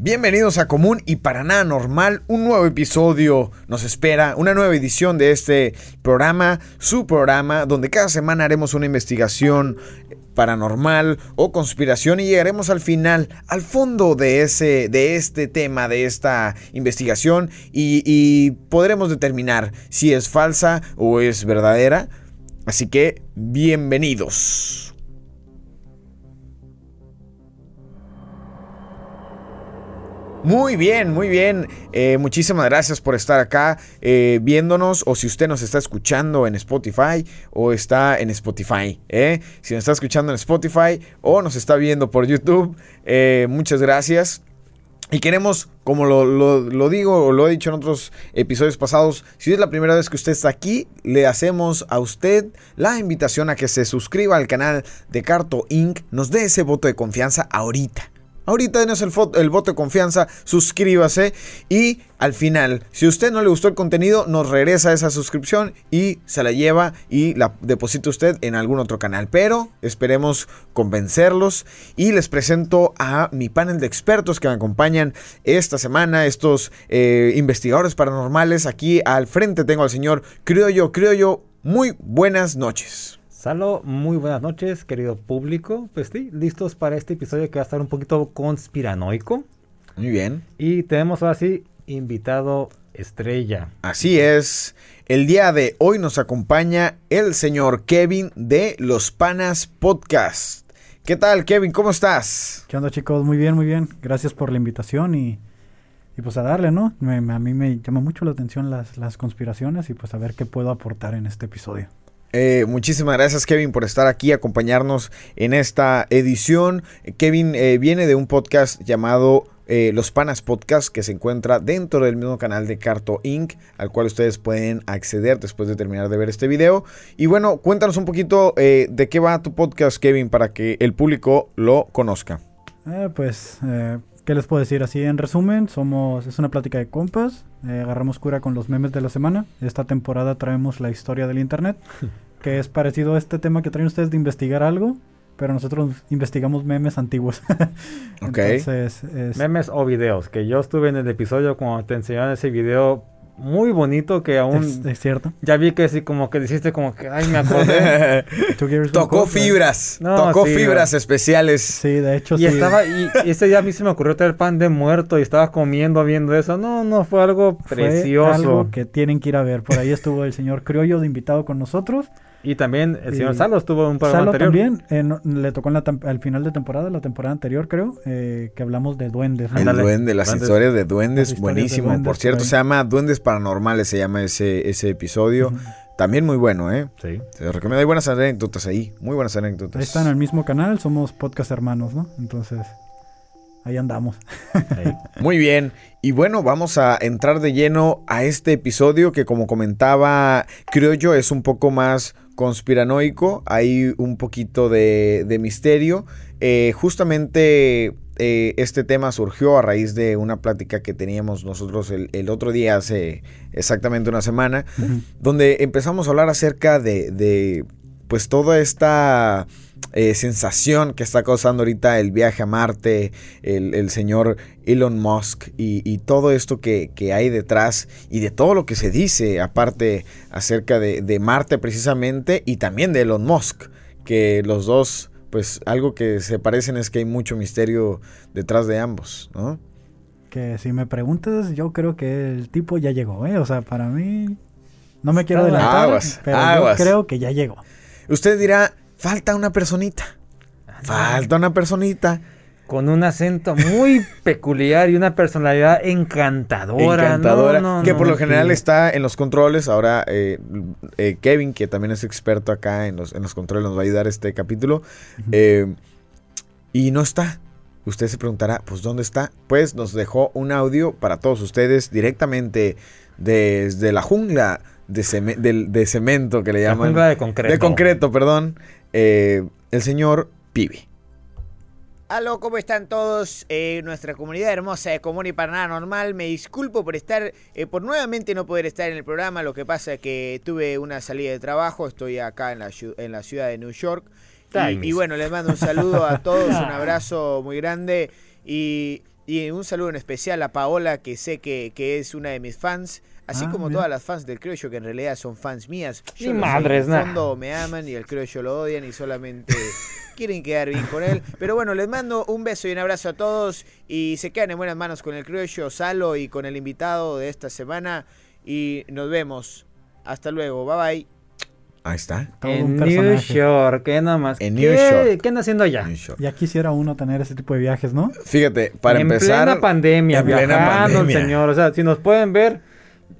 Bienvenidos a Común y para nada normal, un nuevo episodio nos espera, una nueva edición de este programa, su programa, donde cada semana haremos una investigación paranormal o conspiración y llegaremos al final, al fondo de, ese, de este tema, de esta investigación y, y podremos determinar si es falsa o es verdadera. Así que, bienvenidos. Muy bien, muy bien. Eh, muchísimas gracias por estar acá eh, viéndonos o si usted nos está escuchando en Spotify o está en Spotify. ¿eh? Si nos está escuchando en Spotify o nos está viendo por YouTube, muchas gracias. Y queremos, como lo, lo, digo o lo he dicho en otros episodios pasados, si es la primera vez que usted está aquí, le hacemos a usted la invitación a que se suscriba al canal de Carto Inc. Nos dé ese voto de confianza ahorita. Ahorita denos el, el voto de confianza, suscríbase y al final, si a usted no le gustó el contenido, nos regresa esa suscripción y se la lleva y la deposita usted en algún otro canal. Pero esperemos convencerlos y les presento a mi panel de expertos que me acompañan esta semana, estos eh, investigadores paranormales. Aquí al frente tengo al señor Criollo. Criollo, muy buenas noches. Salo, muy buenas noches, querido público. Pues sí, listos para este episodio que va a estar un poquito conspiranoico. Muy bien. Y tenemos ahora sí invitado estrella. Así es. El día de hoy nos acompaña el señor Kevin de Los Panas Podcast. ¿Qué tal, Kevin? ¿Cómo estás? ¿Qué onda, chicos? Muy bien, muy bien. Gracias por la invitación y, y pues a darle, ¿no? a mí me llama mucho la atención las, las conspiraciones y pues a ver qué puedo aportar en este episodio. Eh, muchísimas gracias Kevin por estar aquí, acompañarnos en esta edición. Kevin eh, viene de un podcast llamado eh, Los Panas Podcast que se encuentra dentro del mismo canal de Carto Inc. al cual ustedes pueden acceder después de terminar de ver este video. Y bueno, cuéntanos un poquito de qué va tu podcast Kevin para que el público lo conozca. pues, ¿qué les puedo decir? Así en resumen, somos, es una plática de compas eh, agarramos cura con los memes de la semana. Esta temporada traemos la historia del internet, que es parecido a este tema que traen ustedes de investigar algo, pero nosotros investigamos memes antiguos. Entonces, memes o videos, que yo estuve en el episodio cuando te enseñaron ese video muy bonito que aún... Es, cierto. Ya vi que sí, como que dijiste como que, ay, me acordé. Tocó fibras. tocó fibras especiales. Sí, de hecho y Estaba, y, ese día a mí se me ocurrió traer pan de muerto y estaba comiendo viendo eso. No, no, fue algo precioso. algo que tienen que ir a ver. Por ahí estuvo el señor Criollo de invitado con nosotros. Y también el señor Salos tuvo un programa Salo también, eh, le tocó al final de temporada, la temporada anterior creo, eh, que hablamos de duendes. El duende, las historias de duendes, buenísimo. Por cierto, se llama Duendes Paranormales, se llama ese, ese episodio. También muy bueno, ¿eh? Sí. Se recomienda. Hay buenas anécdotas ahí, muy buenas anécdotas. Ahí está en el mismo canal, somos podcast hermanos, ¿no? Entonces, ahí andamos. Muy bien. Y bueno, vamos a entrar de lleno a este episodio que como comentaba, creo yo, es un poco más conspiranoico, hay un poquito de, misterio. Eh, justamente eh, este tema surgió a raíz de una plática que teníamos nosotros el, otro día, hace exactamente una semana, donde empezamos a hablar acerca de, de pues toda esta eh, sensación que está causando ahorita el viaje a Marte, el, señor Elon Musk y, todo esto que, hay detrás y de todo lo que se dice aparte acerca de, Marte precisamente y también de Elon Musk, que los dos, pues algo que se parecen es que hay mucho misterio detrás de ambos, ¿no? Que si me preguntas, yo creo que el tipo ya llegó, ¿eh? O sea, para mí, no me quiero adelantar, pero yo creo que ya llegó. Usted dirá, falta una personita. Falta una personita. Con un acento muy peculiar y una personalidad encantadora. Encantadora. que por lo general está en los controles. Ahora eh, eh, Kevin, que también es experto acá en los, en los controles, nos va a ayudar este capítulo. Eh, y no está. Usted se preguntará, pues ¿dónde está? Pues nos dejó un audio para todos ustedes directamente desde la jungla de, de cemento que le llaman. La jungla de concreto. De concreto, perdón. Eh, el señor Pibi. Aló, ¿cómo están todos? Eh, nuestra comunidad hermosa de Común y para nada normal. Me disculpo por estar, eh, por nuevamente no poder estar en el programa. Lo que pasa es que tuve una salida de trabajo. Estoy acá en la, en la ciudad de New York. Y, y, bueno, les mando un saludo a todos, un abrazo muy grande. Y Y un saludo en especial a Paola, que sé que, que es una de mis fans. Así Ah, como mira. todas las fans del criollo, que en realidad son fans mías. Ni lo sé, madres, en el fondo me aman y el criollo lo odian y solamente quieren quedar bien con él. Pero bueno, les mando un beso y un abrazo a todos. Y se quedan en buenas manos con el criollo Salo y con el invitado de esta semana. Y nos vemos. Hasta luego. Bye bye. Ahí está. Todo un En New. York, ¿qué nada más? En ¿Qué, New York. ¿Qué anda haciendo allá? Ya quisiera uno tener ese tipo de viajes, ¿no? Fíjate, para en empezar. plena pandemia, en plena viajando pandemia. el señor. O sea, si nos pueden ver,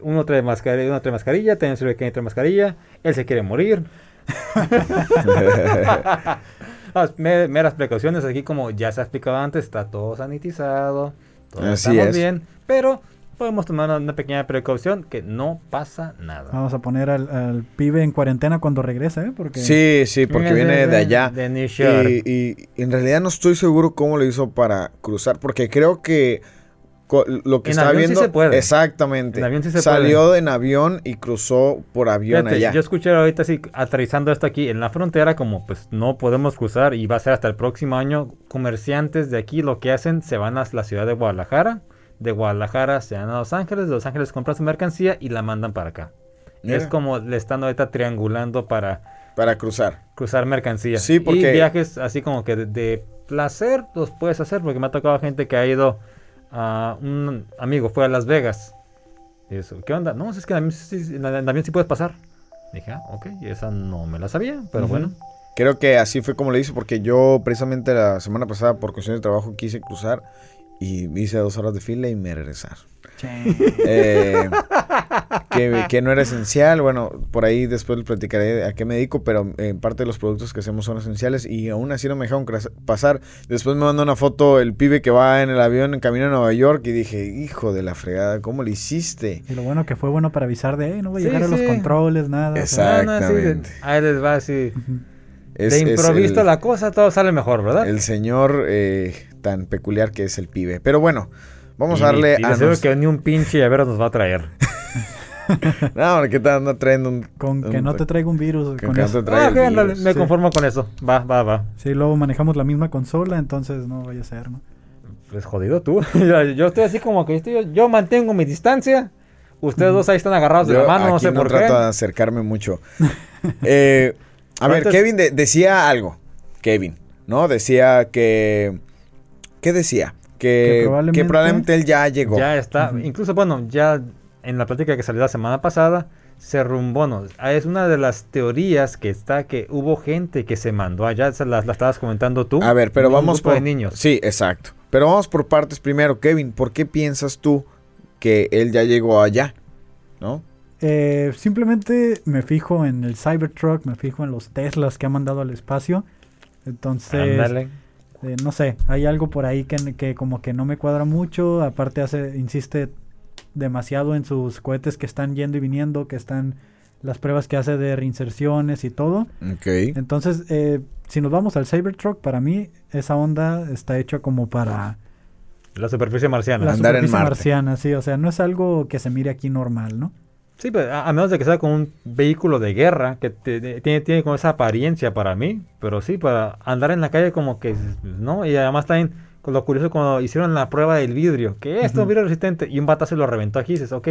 uno trae mascarilla, uno trae mascarilla, también se ve que trae mascarilla, él se quiere morir. Me- meras precauciones aquí como ya se ha explicado antes, está todo sanitizado, todo Así estamos es. bien, pero podemos tomar una pequeña precaución que no pasa nada. Vamos a poner al, al pibe en cuarentena cuando regrese, ¿eh? Porque Sí, sí, porque viene de allá. De New York. Y, y en realidad no estoy seguro cómo lo hizo para cruzar, porque creo que lo que En estaba avión sí viendo. se puede. Exactamente. En avión sí se Salió en avión y cruzó por avión Fíjate, allá. Yo escuché ahorita así, aterrizando esto aquí en la frontera, como pues no podemos cruzar y va a ser hasta el próximo año, comerciantes de aquí lo que hacen, se van a la ciudad de Guadalajara, de Guadalajara se van a Los Ángeles, de Los Ángeles compran su mercancía y la mandan para acá. Mira. Es como le están ahorita triangulando para Para cruzar. cruzar mercancía. Sí, porque- Y viajes así como que de, de placer los puedes hacer, porque me ha tocado gente que ha ido a un amigo, fue a Las Vegas. Y eso, ¿qué onda? No, es que en avión sí, en avión sí puedes pasar. Dije, ah, ok, y esa no me la sabía, pero bueno. Creo que así fue como le hice, porque yo precisamente la semana pasada, por cuestiones de trabajo, quise cruzar y hice dos horas de fila y me regresaron. Eh, que, que no era esencial. Bueno, por ahí después les platicaré a qué me dedico, pero en parte de los productos que hacemos son esenciales y aún así no me dejaron pasar. Después me mandó una foto el pibe que va en el avión en camino a Nueva York y dije, hijo de la fregada, ¿cómo le hiciste? Y lo bueno que fue bueno para avisar de, "Ey, no voy a Sí, llegar a los controles, nada. o sea. Ah, Exactamente. ahí les va así. Es- de improviso la cosa, todo sale mejor, ¿verdad? el señor eh, tan peculiar que es el pibe. Pero bueno, vamos Y- a darle y a... nos- que ni un pinche llavero nos va a traer. No, porque te anda trayendo un... Con que no te traiga un virus. con no eso. te traiga Ah, el ok, ándale, virus. me sí. conformo con eso. Va, va, va. Sí, luego manejamos la misma consola, entonces no vaya a ser, ¿no? Pues jodido tú. yo, yo estoy así como que estoy- yo mantengo mi distancia. Ustedes dos ahí están agarrados de Yo la mano, no sé por qué. trato de acercarme mucho. Eh, a ver, Antes- Kevin de- decía algo. Kevin, ¿no? Decía que... ¿Qué decía? Que, Que probablemente- que probablemente él ya llegó. Ya está. Incluso, bueno, ya en la plática que salió la semana pasada, se rumbó. ¿no? Ah, Es una de las teorías que está que hubo gente que se mandó allá. Se la, la estabas comentando tú. A ver, pero vamos por... de niños. Sí, exacto. Pero vamos por partes primero. Kevin, ¿por qué piensas tú que él ya llegó allá? ¿No? Eh, simplemente me fijo en el Cybertruck, me fijo en los Teslas que ha mandado al espacio. Entonces, Ándale. Eh, no sé, hay algo por ahí que, que como que no me cuadra mucho. Aparte hace, insiste demasiado en sus cohetes que están yendo y viniendo, que están las pruebas que hace de reinserciones y todo. Entonces, eh, si nos vamos al Cybertruck, para mí esa onda está hecha como para La superficie marciana. la Andar en superficie Marte. marciana, sí, o sea, no es algo que se mire aquí normal, ¿no? Sí, pero a, a menos de que sea con un vehículo de guerra, que te- te- tiene, tiene como esa apariencia para mí, pero sí, para andar en la calle como que, ¿no? Y además también, con lo curioso, cuando hicieron la prueba del vidrio, que esto es Ujú. vidrio resistente, y un batazo lo reventó aquí, dices, ok,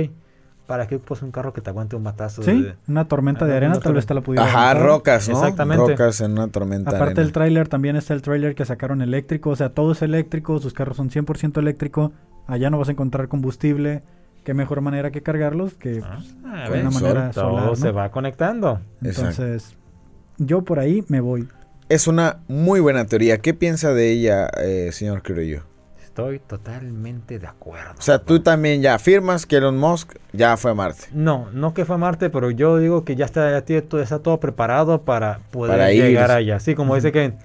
¿para qué ocupas un carro que te aguante un batazo? Sí, de- una tormenta de arena tal vez te la pudiera Ajá, aguantar. rocas, ¿no? Exactamente. Rocas en una tormenta. de Aparte arena. del tráiler también está el tráiler que sacaron eléctrico, o sea, todo es eléctrico, sus carros son 100% eléctrico, allá no vas a encontrar combustible, qué mejor manera que cargarlos que Ah, pues, una manera todo solar, ¿no? se va conectando. Exacto. entonces yo por ahí me voy. Es una muy buena teoría. ¿Qué piensa de ella, eh, señor Criollo? Estoy totalmente de acuerdo. O sea, tú también ya afirmas que Elon Musk ya fue a Marte. No, no que fue a Marte, pero yo digo que ya está, ya tiene todo, está todo preparado para poder Para llegar allá. Así como dice Kevin.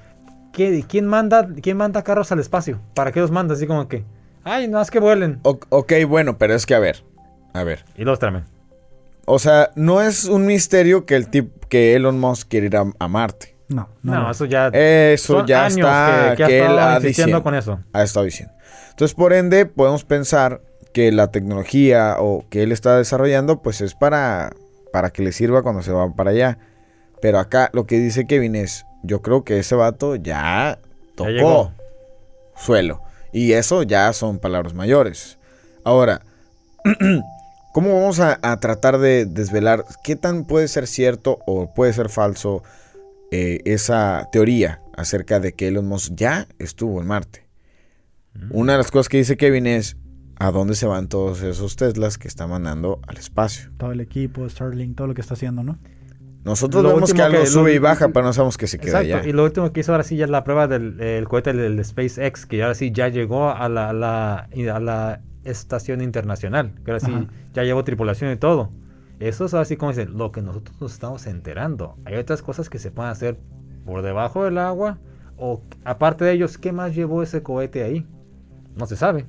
¿qué- ¿quién, manda, ¿Quién manda carros al espacio? ¿Para qué los manda? Así como que, ay, no es que vuelen. O- ok, bueno, pero es que a ver, a ver. Y los traen. O sea, no es un misterio que el tip, que Elon Musk quiere ir a, a Marte. No, no. Eso ya. Eso son ya años está, que, que, que ha él ha diciendo, con eso. ha estado diciendo. Entonces, por ende, podemos pensar que la tecnología o que él está desarrollando, pues es para, para que le sirva cuando se va para allá. Pero acá lo que dice Kevin es, yo creo que ese vato ya tocó suelo. Y eso ya son palabras mayores. Ahora, ¿cómo vamos a, a tratar de desvelar qué tan puede ser cierto o puede ser falso eh, esa teoría acerca de que Elon Musk ya estuvo en Marte? Una de las cosas que dice Kevin es, ¿a dónde se van todos esos Teslas que está mandando al espacio? Todo el equipo, Starlink, todo lo que está haciendo, ¿no? Nosotros Lo vemos que algo que- sube lo- y baja, pero no sabemos que se queda Exacto. allá. Y lo último que hizo ahora sí ya es la prueba del el cohete del, SpaceX, que ahora sí ya llegó a la, a la, a la estación internacional, que ahora sí Ajá. ya llevó tripulación y todo. Eso es así como dicen, lo que nosotros nos estamos enterando. Hay otras cosas que se pueden hacer por debajo del agua, o aparte de ellos, ¿qué más llevó ese cohete ahí? No se sabe.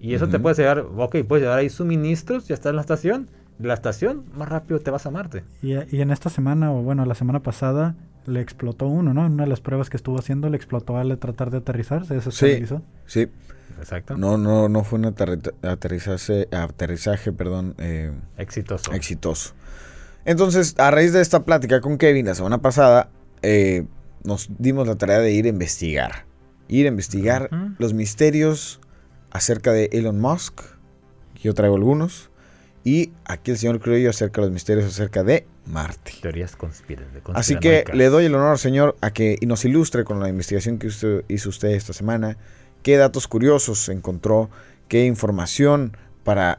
Y eso te puede llevar, ok, puedes llevar ahí suministros, ya está en la estación. La estación, más rápido te vas a Marte. Y, y en esta semana, o bueno, la semana pasada, le explotó uno, ¿no? En una de las pruebas que estuvo haciendo, le explotó al tratar de aterrizar, se desestabilizó. Sí, Exacto. no, no, no fue un aterri- aterrizaje, aterrizaje perdón, eh, Exitoso. exitoso. Entonces, a raíz de esta plática con Kevin la semana pasada, eh, nos dimos la tarea de ir a investigar. Ir a investigar los misterios acerca de Elon Musk. Yo traigo algunos. Y aquí el señor Criollo acerca de los misterios acerca de Marte. Teorías conspiran, de Así que le doy el honor al señor a que nos ilustre con la investigación que usted, hizo usted esta semana. ¿Qué datos curiosos encontró? ¿Qué información para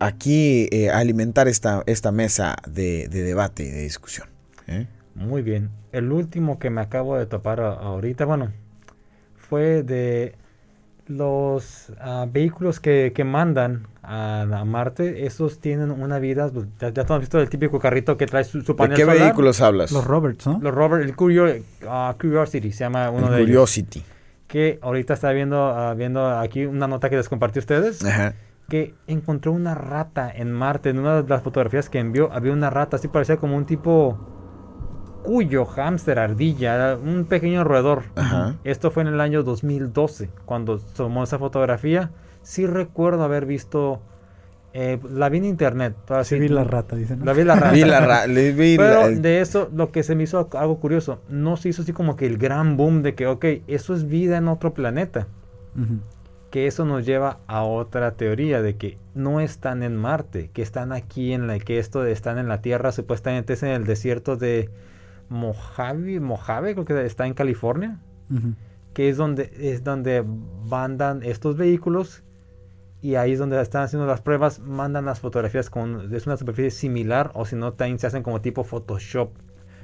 aquí eh, alimentar esta, esta mesa de, de debate y de discusión? ¿Eh? Muy bien. El último que me acabo de topar ahorita, bueno, fue de los ah, vehículos que, que mandan a, a Marte. Esos tienen una vida, pues, ya, ya hemos visto el típico carrito que trae su, su ¿De panel qué solar. vehículos hablas? Los Roberts, ¿no? Los Robert, el Curio- ah, Curiosity se llama uno El de ellos. Curiosity. Que ahorita está viendo, ah, viendo aquí una nota que les compartí a ustedes. Ajá. que encontró una rata en Marte. En una de las fotografías que envió había una rata, así parecía como un tipo cuyo, hámster, ardilla, un pequeño roedor. Ajá. Esto fue en el año 2012, cuando tomó esa fotografía. Sí recuerdo haber visto, eh, la vi en internet. ahora Sí, vi la rata, dicen. ¿no? La vi la rata. Vi la ra- le vi Pero la- de eso, lo que se me hizo algo curioso, no se hizo así como que el gran boom de que, ok, eso es vida en otro planeta que eso nos lleva a otra teoría de que no están en Marte, que están aquí en la que esto de están en la Tierra, supuestamente es en el desierto de Mojave, Mojave, creo que está en California, que es donde es donde mandan estos vehículos y ahí es donde están haciendo las pruebas, mandan las fotografías con es una superficie similar o si no también se hacen como tipo Photoshop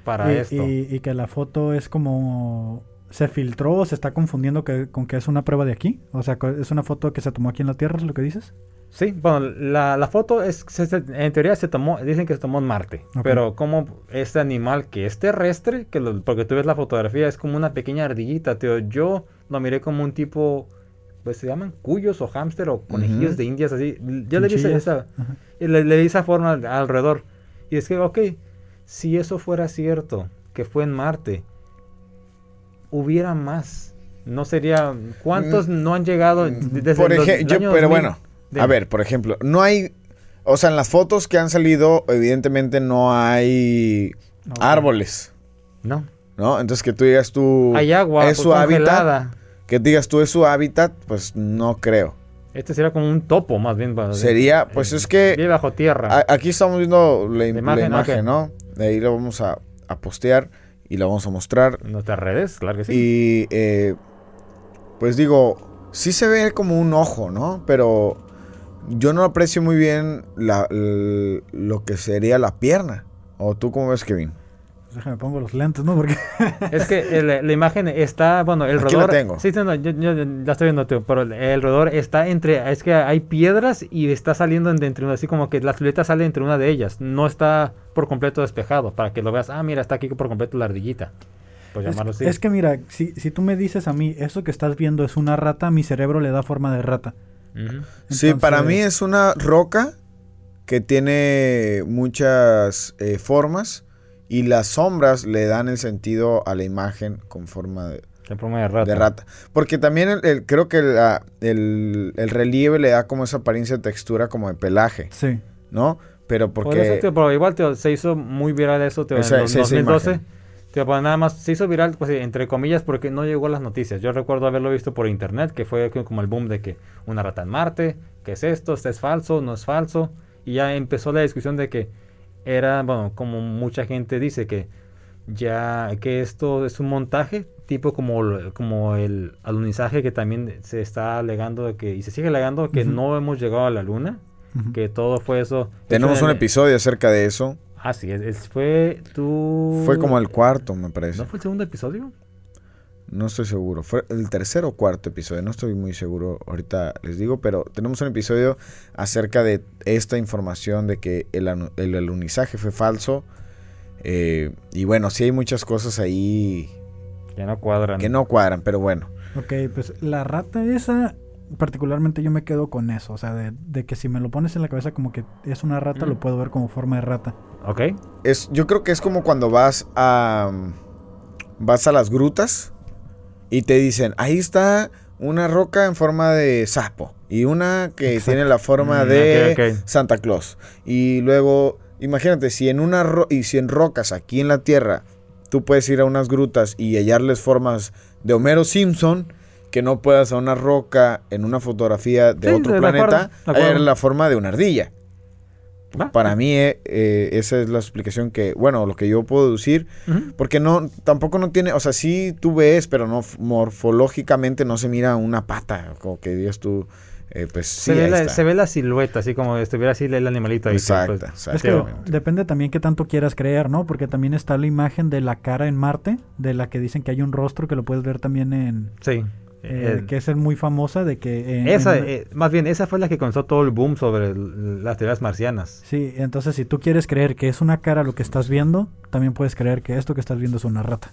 para y, esto. y- y que la foto es como se filtró o se está confundiendo que- con que es una prueba de aquí. O sea, es una foto que se tomó aquí en la Tierra, es lo que dices. Sí, bueno, la, la foto es, se- se- en teoría se tomó, dicen que se tomó en Marte, pero como este animal que es terrestre, que lo- porque tú ves la fotografía, es como una pequeña ardillita, tío. Yo lo miré como un tipo, pues se llaman cuyos o hámster o conejillos de indias, así. Yo le vi esa, le, le di esa forma al- alrededor. Y es que, ok, si eso fuera cierto, que fue en Marte, hubiera más. No sería, ¿cuántos no han llegado desde Mm, Por los- el ejemplo, año pero 2000? bueno, a ver, por ejemplo, no hay, o sea, en las fotos que han salido, evidentemente no hay árboles, No. ¿no? Entonces que tú digas tú, Hay agua es pues, su hábitat, que digas tú es su hábitat, pues no creo. Este sería como un topo, más bien. Sería, pues eh, es que Vive bajo tierra. a- aquí estamos viendo la, im- la imagen. ¿no? De ahí lo vamos a, a postear y la vamos a mostrar. En nuestras redes, claro que sí. Y eh, pues digo, sí se ve como un ojo, ¿no? Pero yo no aprecio muy bien la- l- lo que sería la pierna. ¿O tú cómo ves, Kevin? Pues déjame pongo los lentes, ¿no? Porque Es que el- la imagen está, bueno, el Aquí la tengo. Sí, sí, no, yo, yo- yo la estoy viendo, tío, pero el, el rodor está entre, es que hay piedras y está saliendo de entre, así como que la silueta sale entre una de ellas. No está por completo despejado, para que lo veas. Ah, mira, está aquí por completo la ardillita. Es, llamarlo así. es que mira, si, si tú me dices a mí, eso que estás viendo es una rata, mi cerebro le da forma de rata. Sí, para mí es una roca que tiene muchas eh, formas y las sombras le dan el sentido a la imagen con forma de, En forma de rata. de rata. Porque también el- el- creo que la- el, el relieve le da como esa apariencia de textura como de pelaje, Sí. ¿no? Pero Por porque... eso, tío, pero igual tío, se hizo muy viral eso tío, Esa- en esa- los esa 2012. imagen. Tío, pues nada más se hizo viral, pues entre comillas, porque no llegó a las noticias. Yo recuerdo haberlo visto por internet, que fue como el boom de que una rata en Marte, ¿qué es esto? ¿Esto es falso? ¿No es falso? Y ya empezó la discusión de que era, bueno, como mucha gente dice, que ya que esto es un montaje, tipo como, como el alunizaje que también se está alegando de que, y se sigue alegando que no hemos llegado a la luna, que todo fue eso. Tenemos un episodio acerca de eso. Ah, sí, es- es- fue tu... Fue como el cuarto, me parece. ¿No fue el segundo episodio? No estoy seguro. Fue el tercer o cuarto episodio. No estoy muy seguro. Ahorita les digo. Pero tenemos un episodio acerca de esta información de que el, el alunizaje fue falso. Eh, y bueno, sí hay muchas cosas ahí Ya no cuadran. que no cuadran. Pero bueno. Ok, pues la rata esa, particularmente yo me quedo con eso. O sea, de, de que si me lo pones en la cabeza como que es una rata, Mm. lo puedo ver como forma de rata. Ok. Es, yo creo que es como cuando vas a. Vas a las grutas y te dicen: ahí está una roca en forma de sapo. Y una que Exacto. tiene la forma Mm, de. Santa Claus. Y luego, imagínate, si en una ro- y si en rocas aquí en la Tierra tú puedes ir a unas grutas y hallarles formas de Homero Simpson, que no puedas a una roca en una fotografía de Sí, otro de planeta, acuerdo, de acuerdo. hallar la forma de una ardilla. Va. Para mí, eh, eh, esa es la explicación que, bueno, lo que yo puedo deducir, porque no, tampoco no tiene, o sea, sí tú ves, pero no morfológicamente no se mira una pata, como que digas tú, eh, pues sí, se, ve ahí la, está. se ve la silueta, así como estuviera así el animalito ahí. Exacto, pues, exacto. Es que Exactamente. depende también qué tanto quieras creer, ¿no? Porque también está la imagen de la cara en Marte, de la que dicen que hay un rostro que lo puedes ver también en... sí. Eh, Eh, que es muy famosa de que... en- esa, en- eh, más bien, esa fue la que comenzó todo el boom sobre el- las teorías marcianas. Sí, entonces si tú quieres creer que es una cara lo que estás viendo, también puedes creer que esto que estás viendo es una rata.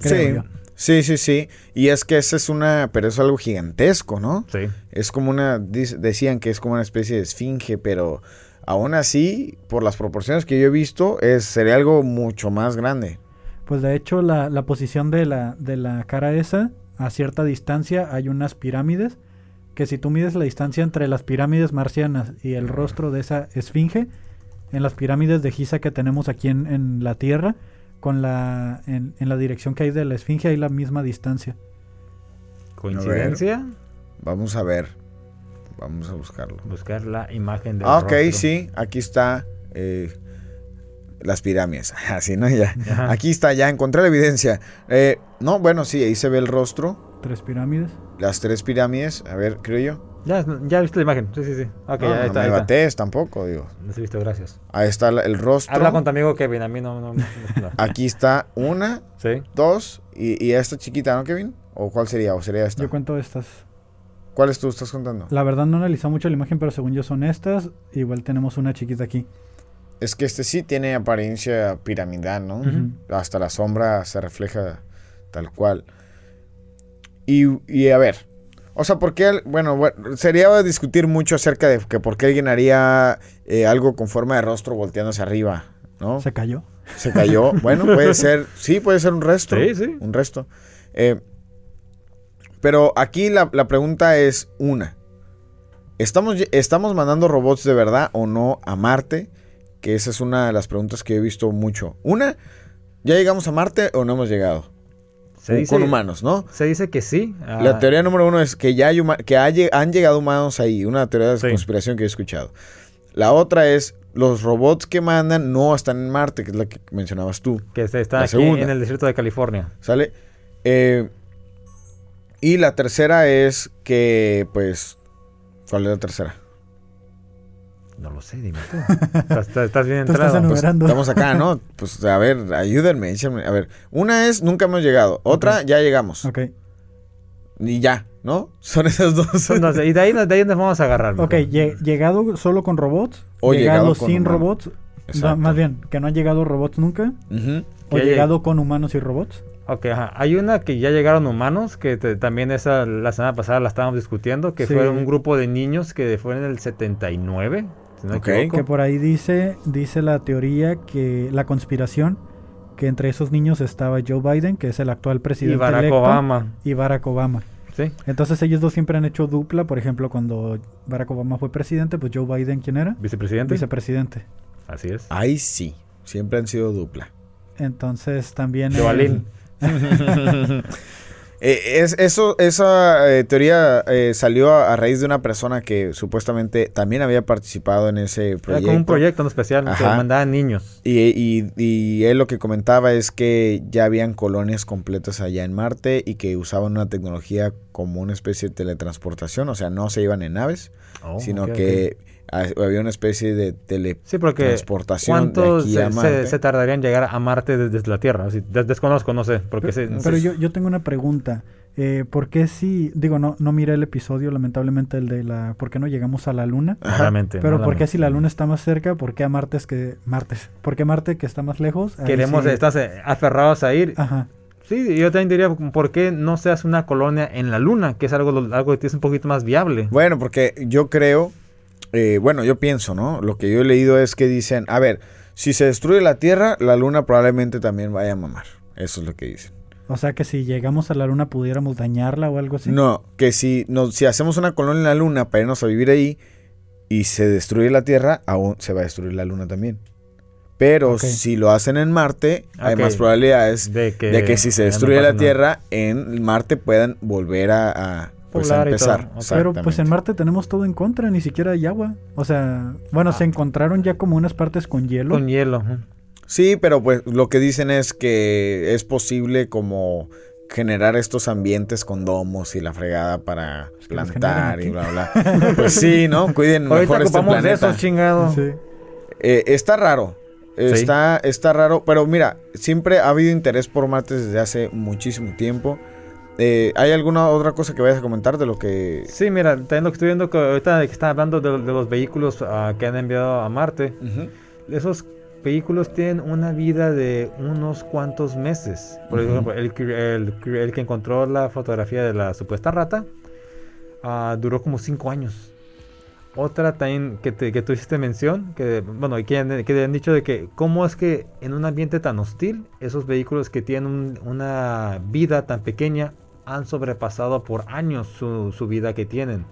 Sí, yo. sí, sí, sí. Y es que esa es una, pero es algo gigantesco, ¿no? Sí. Es como una, decían que es como una especie de esfinge, pero aún así, por las proporciones que yo he visto, es, sería algo mucho más grande. Pues de hecho la, la posición de la, de la cara esa, a cierta distancia hay unas pirámides, que si tú mides la distancia entre las pirámides marcianas y el rostro de esa esfinge, en las pirámides de Giza que tenemos aquí en, en la Tierra, con la, en, en la dirección que hay de la esfinge hay la misma distancia. ¿Coincidencia? Vamos a ver. Vamos a buscarlo. Buscar la imagen del Ah, ok, rostro. sí, aquí está eh, las pirámides. Así, ¿no? Ya. Ajá. Aquí está, ya encontré la evidencia. Eh, no, bueno, sí, ahí se ve el rostro. Tres pirámides. Las tres pirámides, a ver, creo yo. Ya, ya viste la imagen. Sí, sí, sí. Ok, no, ya no está. me ahí está. batees tampoco, digo. No visto, gracias. Ahí está el rostro. Habla con tu amigo Kevin, a mí no. no, no, no. Aquí está una, Sí. dos y, y esta chiquita, ¿no, Kevin? ¿O cuál sería? ¿O sería esta? Yo cuento estas. ¿Cuáles tú estás contando? La verdad no he analizado mucho la imagen, pero según yo son estas. Igual tenemos una chiquita aquí. Es que este sí tiene apariencia piramidal, ¿no? Hasta la sombra se refleja tal cual. Y, y a ver, o sea, ¿por qué? Bueno, bueno, sería discutir mucho acerca de que por qué alguien haría eh, algo con forma de rostro volteando hacia arriba, ¿no? Se cayó. Se cayó. Bueno, puede ser, sí, puede ser un resto. Sí, sí. Un resto. Eh, pero aquí la, la pregunta es una. ¿Estamos, ¿Estamos mandando robots de verdad o no a Marte? Que esa es una de las preguntas que he visto mucho. Una, ¿ya llegamos a Marte o no hemos llegado? Se Con- dice, Con humanos, ¿no? Se dice que sí. ah, La teoría número uno es que ya hay que han llegado humanos ahí. Una teoría de Sí. conspiración que he escuchado. La otra es, los robots que mandan no están en Marte, que es la que mencionabas tú. Que está la aquí segunda. en el desierto de California. ¿Sale? Eh, y la tercera es que, pues, ¿cuál es la tercera? No lo sé, dime tú. estás, estás- estás bien Tú estás entrado. en- Pues, Enumerando. estamos acá, ¿no? Pues, a ver, ayúdenme, échenme. A ver, una es, nunca hemos llegado. Otra, ya llegamos. Ok. Y ya, ¿no? Son esas dos. Son dos, y de ahí, de ahí nos vamos a agarrar. Ok, llegado solo con robots. O llegado, sin humanos. robots. No, más bien, que no han llegado robots nunca. O llegado con humanos y robots. Ok, ajá. Hay una que ya llegaron humanos, que te- también esa la semana pasada la estábamos discutiendo, que Sí. fue un grupo de niños que fue en el 79, si no. Que por ahí dice, dice la teoría que la conspiración, que entre esos niños estaba Joe Biden, que es el actual Y presidente Barack electo, Obama. y Barack Obama. Sí. Entonces ellos dos siempre han hecho dupla. Por ejemplo, cuando Barack Obama fue presidente, pues Joe Biden, ¿quién era? Vicepresidente. Vicepresidente. Así es. Ahí sí, siempre han sido dupla. Entonces también... De el-. Eh, es, eso, esa eh, teoría eh, salió a, a raíz de una persona que supuestamente también había participado en ese Era proyecto. como un proyecto en especial que Ajá. mandaban niños. Y, y- y él lo que comentaba es que ya habían colonias completas allá en Marte y que usaban una tecnología como una especie de teletransportación, o sea, no se iban en naves, Oh, sino que había una especie de Sí, porque teletransportación de ¿cuánto aquí se, a se- Marte. se tardaría en llegar a Marte desde, desde la Tierra? Así, des- desconozco, no sé. Porque se- Pero yo, yo tengo una pregunta. Eh, ¿Por qué si, digo, no, no miré el episodio, lamentablemente, el de la, ¿por qué no llegamos a la luna? Malamente, Pero ¿por qué si la luna está más cerca, por qué a Marte es que, Martes, ¿por qué Marte que está más lejos? Queremos, sí- estás eh, aferrados a ir. Ajá. Sí, yo también diría, ¿por qué no se hace una colonia en la Luna? Que es algo, algo que es un poquito más viable. Bueno, porque yo creo, eh, bueno, yo pienso, ¿no? Lo que yo he leído es que dicen, a ver, si se destruye la Tierra, la Luna probablemente también vaya a mamar. Eso es lo que dicen. O sea que si llegamos a la luna pudiéramos dañarla o algo así. No, que si, no, si hacemos una colonia en la Luna para irnos a vivir ahí y se destruye la Tierra, aún se va a destruir la Luna también. Pero si lo hacen en Marte, hay más probabilidades De que, de que si se no destruye la nada. Tierra, en Marte puedan volver a, a, pues, a y empezar. todo. Pero pues en. Marte tenemos todo en contra, ni siquiera hay agua. O sea, bueno, se encontraron ya como unas partes con hielo. Ah. Con hielo. Sí, pero pues lo que dicen es que es posible como generar estos ambientes con domos y la fregada para plantar y bla bla. Pues sí, ¿no? Cuiden Ahorita mejor este ocupamos de planeta. eso, chingado. Sí. Eh, está raro. Sí. Está, está raro, pero mira, siempre ha habido interés por Marte desde hace muchísimo tiempo. Eh, ¿Hay alguna otra cosa que vayas a comentar de lo que... Sí, mira, también lo que estoy viendo que ahorita que están hablando de, de los vehículos ah, que han enviado a Marte. Esos vehículos tienen una vida de unos cuantos meses. Por ejemplo, el, que- el que- el que encontró la fotografía de la supuesta rata ah, duró como 5 años. Otra también que, te, que tú hiciste mención, que bueno, que han, que han dicho de que cómo es que en un ambiente tan hostil, esos vehículos que tienen un- una vida tan pequeña han sobrepasado por años su, su vida que tienen.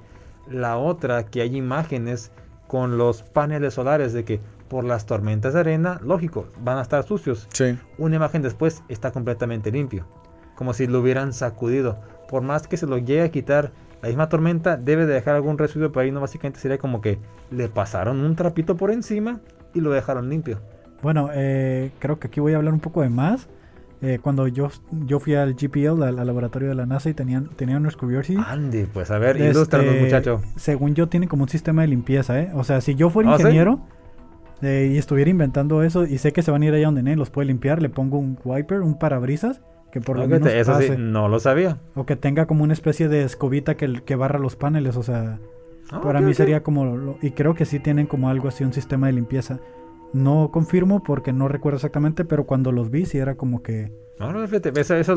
La otra, que hay imágenes con los paneles solares de que por las tormentas de arena, lógico, van a estar sucios. Sí. Una imagen después está completamente limpio, como si lo hubieran sacudido. Por más que se lo llegue a quitar la misma tormenta, debe de dejar algún residuo por ahí, no básicamente sería como que le pasaron un trapito por encima y lo dejaron limpio. Bueno, eh, creo que aquí voy a hablar un poco de más. Eh, cuando yo, yo fui al GPL, al, al laboratorio de la NASA, y tenían, tenían unos Curiosity. Andy, pues a ver, Este, ilústranos, muchacho. Según yo, tiene como un sistema de limpieza, ¿eh? O sea, si yo fuera ¿Ah, sí? ingeniero eh, y estuviera inventando eso y sé que se van a ir allá donde nadie los puede limpiar, le pongo un wiper, un parabrisas, que por lo menos eso sí, no lo sabía. O que tenga como una especie de escobita que, que barra los paneles, o sea, Ah, para ok, mí sería como... lo- y creo que sí tienen como algo así, un sistema de limpieza. No confirmo porque no recuerdo exactamente, pero cuando los vi sí era como que... No, no, fíjate, eso, eso,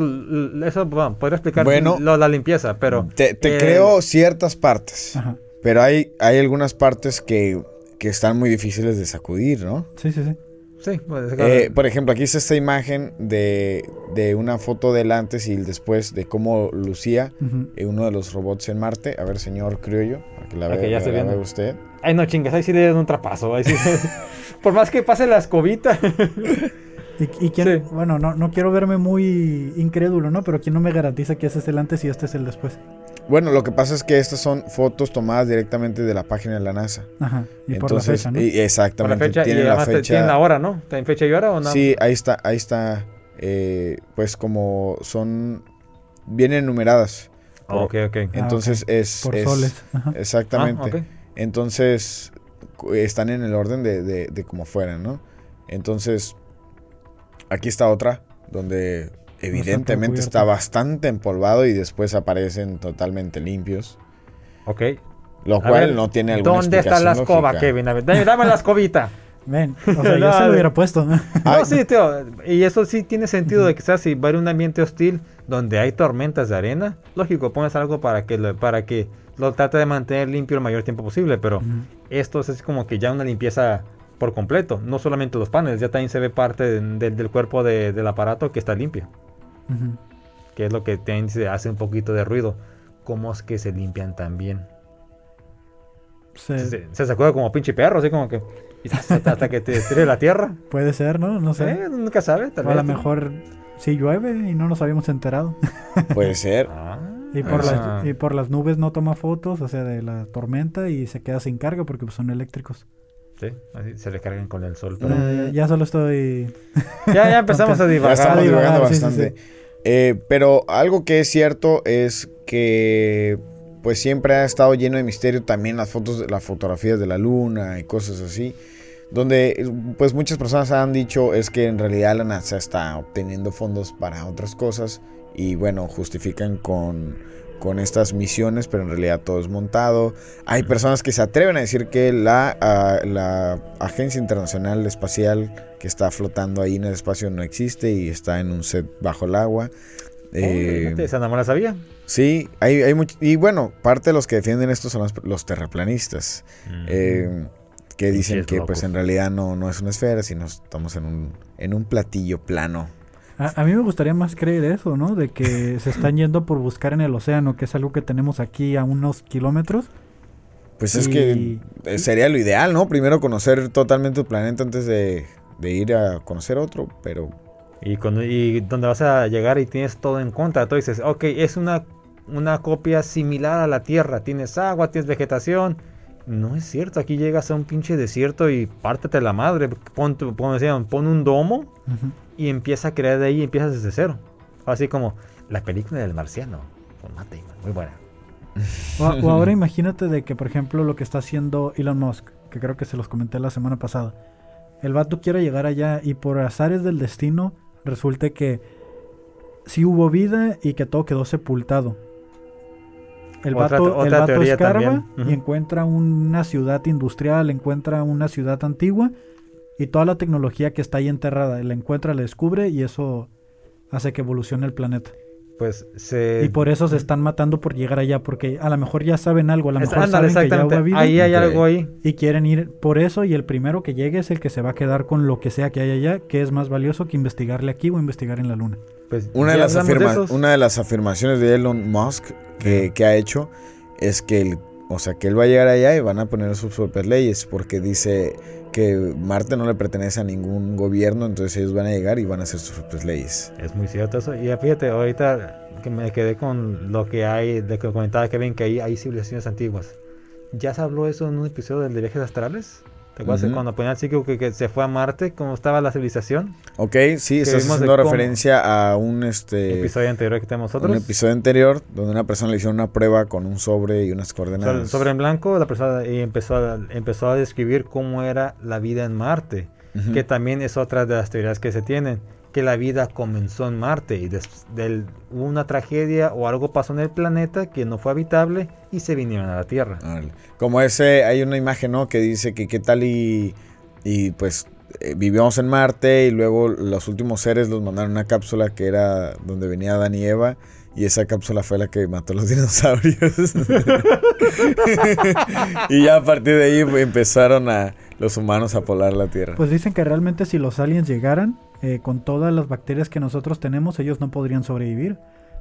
eso bueno, podría explicar Bueno. lo- la limpieza, pero... Te, te eh, creo ciertas partes, Ajá. pero hay, hay algunas partes que, que están muy difíciles de sacudir, ¿no? Sí, sí, sí. Sí, pues, Eh, por ejemplo, aquí está esta imagen de, de una foto del antes y el después de cómo lucía eh, uno de los robots en Marte. A ver, señor Criollo, para que la vea, ya la usted. Ay, no chingas, ahí sí le dan un trapazo. Ahí sí. Por más que pase la escobita. Y, y quién, Sí. bueno, no, no quiero verme muy incrédulo, ¿no? Pero ¿quién no me garantiza que ese es el antes y este es el después? Bueno, lo que pasa es que estas son fotos tomadas directamente de la página de la NASA. Ajá. Y por la fecha, ¿no? y- Por la exactamente, fecha, y tiene la además te- fecha. tienen la hora, ¿no? ¿Tienen fecha y hora o no? Sí, ahí está, ahí está. eh, pues como son, vienen numeradas. Ok, ok. Ah, Entonces es, por es- soles. Ajá. Exactamente. Ah, ok. Entonces están en el orden de, de, de como fueran, ¿no? Entonces, aquí está otra, donde evidentemente está bastante empolvado y después aparecen totalmente limpios. Ok. Lo cual ver, no tiene alguna ¿Dónde está la escoba, lógica. Kevin? A ver, dame, dame la escobita. Ven, o sea, yo No, se lo hubiera puesto. No, sí, tío. Y eso sí tiene sentido de que sea si va a ir un ambiente hostil donde hay tormentas de arena. Lógico, pones algo para que para que lo trate de mantener limpio el mayor tiempo posible. Pero Ujú. esto es como que ya una limpieza por completo. No solamente los paneles, ya también se ve parte de- de- del cuerpo de- del aparato que está limpio. Ujú. Que es lo que también se hace un poquito de ruido. ¿Cómo es que se limpian tan bien? Se- Se, se sacude como pinche perro, así como que. Hasta, hasta que te tire la tierra. Puede ser, ¿no? No sé. Eh, Nunca sabes. tal o a lo vez. mejor sí llueve y no nos habíamos enterado. Puede ser. Ah, Y por, las, y por las nubes no toma fotos, o sea, de la tormenta y se queda sin carga porque pues, son eléctricos. Sí, así se le cargan con el sol. Pero Eh, ya solo estoy... ya, ya empezamos a Ya divagar. estamos Ah, divagando divagar, sí, sí, bastante. Eh, pero algo que es cierto es que pues siempre ha estado lleno de misterio también las fotos, de- las fotografías de la luna y cosas así. Donde pues muchas personas han dicho es que en realidad la NASA está obteniendo fondos para otras cosas y bueno, justifican con, con estas misiones, pero en realidad todo es montado. Hay personas que se atreven a decir que la, ah, la Agencia Internacional Espacial que está flotando ahí en el espacio no existe y está en un set bajo el agua. Eh, esa no la sabía. sí, hay, hay much- y bueno, parte de los que defienden esto son los, los terraplanistas, eh, que dicen que pues en realidad no, no es una esfera, sino estamos en un, en un platillo plano. A, a mí me gustaría más creer eso, ¿no? De que se están yendo por buscar en el océano, que es algo que tenemos aquí a unos kilómetros. Pues es que eh, sería lo ideal, ¿no? Primero conocer totalmente tu planeta antes de, de ir a conocer otro, pero Y, cuando, y donde vas a llegar y tienes todo en contra, tú dices, ok, es una, una copia similar a la Tierra. Tienes agua, tienes vegetación. No es cierto, aquí llegas a un pinche desierto y pártete la madre. Pon, tu- decían, pon un domo y empieza a crear de ahí y empiezas desde cero. Así como la película del marciano con Matt Damon, muy buena. O, o ahora imagínate de que, por ejemplo, lo que está haciendo Elon Musk, que creo que se los comenté la semana pasada. El vato quiere llegar allá y por azares del destino resulte que sí hubo vida y que todo quedó sepultado. El Otra- vato, el vato teoría escarba y encuentra una ciudad industrial, encuentra una ciudad antigua y toda la tecnología que está ahí enterrada. La encuentra, la descubre y eso hace que evolucione el planeta. Pues se... Y por eso se están matando por llegar allá, porque a lo mejor ya saben algo, a lo mejor saben que ya hubo exactamente. vida Ahí hay algo ahí. y quieren ir por eso y el primero que llegue es el que se va a quedar con lo que sea que hay allá, que es más valioso que investigarle aquí o investigar en la luna. Pues, Una de, las hablamos de afirma- esos. una de las afirmaciones de Elon Musk que, que ha hecho es que él, o sea, que él va a llegar allá y van a poner sus propias leyes porque dice que Marte no le pertenece a ningún gobierno, entonces ellos van a llegar y van a hacer sus propias leyes. Es muy cierto eso. Y fíjate, ahorita que me quedé con lo que hay, de que comentaba Kevin, que ahí hay civilizaciones antiguas. ¿Ya se habló eso en un episodio del de viajes astrales? ¿Te acuerdas cuando ponían así que, que se fue a Marte? ¿Cómo estaba la civilización? Ok, sí, estás haciendo referencia a un este episodio anterior que tenemos un nosotros. episodio anterior donde una persona le hicieron una prueba con un sobre y unas coordenadas. sobre en blanco, la persona y empezó, a, empezó a describir cómo era la vida en Marte. Que también es otra de las teorías que se tienen. Que la vida comenzó en Marte y hubo una tragedia o algo pasó en el planeta que no fue habitable y se vinieron a la Tierra. Como ese, hay una imagen, ¿no? Que dice que qué tal y, y pues eh, vivíamos en Marte y luego los últimos seres los mandaron a una cápsula que era donde venía Adán y Eva y esa cápsula fue la que mató a los dinosaurios. y ya a partir de ahí pues, empezaron a los humanos a poblar la Tierra. Pues dicen que realmente si los aliens llegaran eh, con todas las bacterias que nosotros tenemos, ellos no podrían sobrevivir.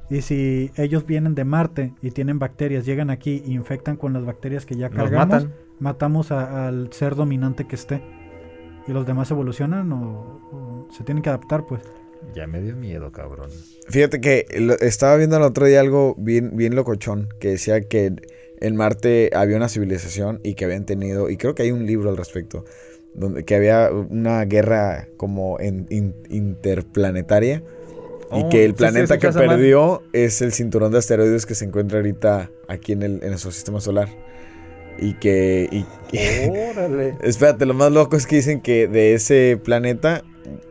Y si ellos vienen de Marte y tienen bacterias, llegan aquí e infectan con las bacterias que ya cargamos, matan. matamos a- al ser dominante que esté. Y los demás evolucionan o, o se tienen que adaptar, pues. Ya me dio miedo, cabrón. Fíjate que lo- estaba viendo el otro día algo bien, bien locochón que decía que en Marte había una civilización y que habían tenido, y creo que hay un libro al respecto, donde que había una guerra como en- in- interplanetaria y Oh, que el sí, sí, planeta que perdió es el cinturón de asteroides que se encuentra ahorita aquí en, el, en nuestro sistema solar. Y que... y- Órale. Espérate, lo más loco es que dicen que de ese planeta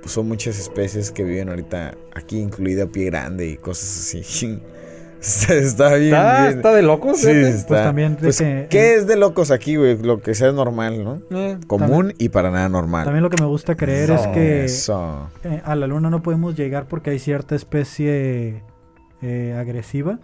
son muchas especies que viven ahorita aquí, incluida pie grande y cosas así. está, está bien, Está, bien. está de locos. Sí, está. Pues también Pues, que- ¿Qué es de locos aquí, güey? Lo que sea normal, ¿no? Eh, Común y para nada normal. También lo que me gusta creer es que Eso. eh, a la luna no podemos llegar porque hay cierta especie eh, agresiva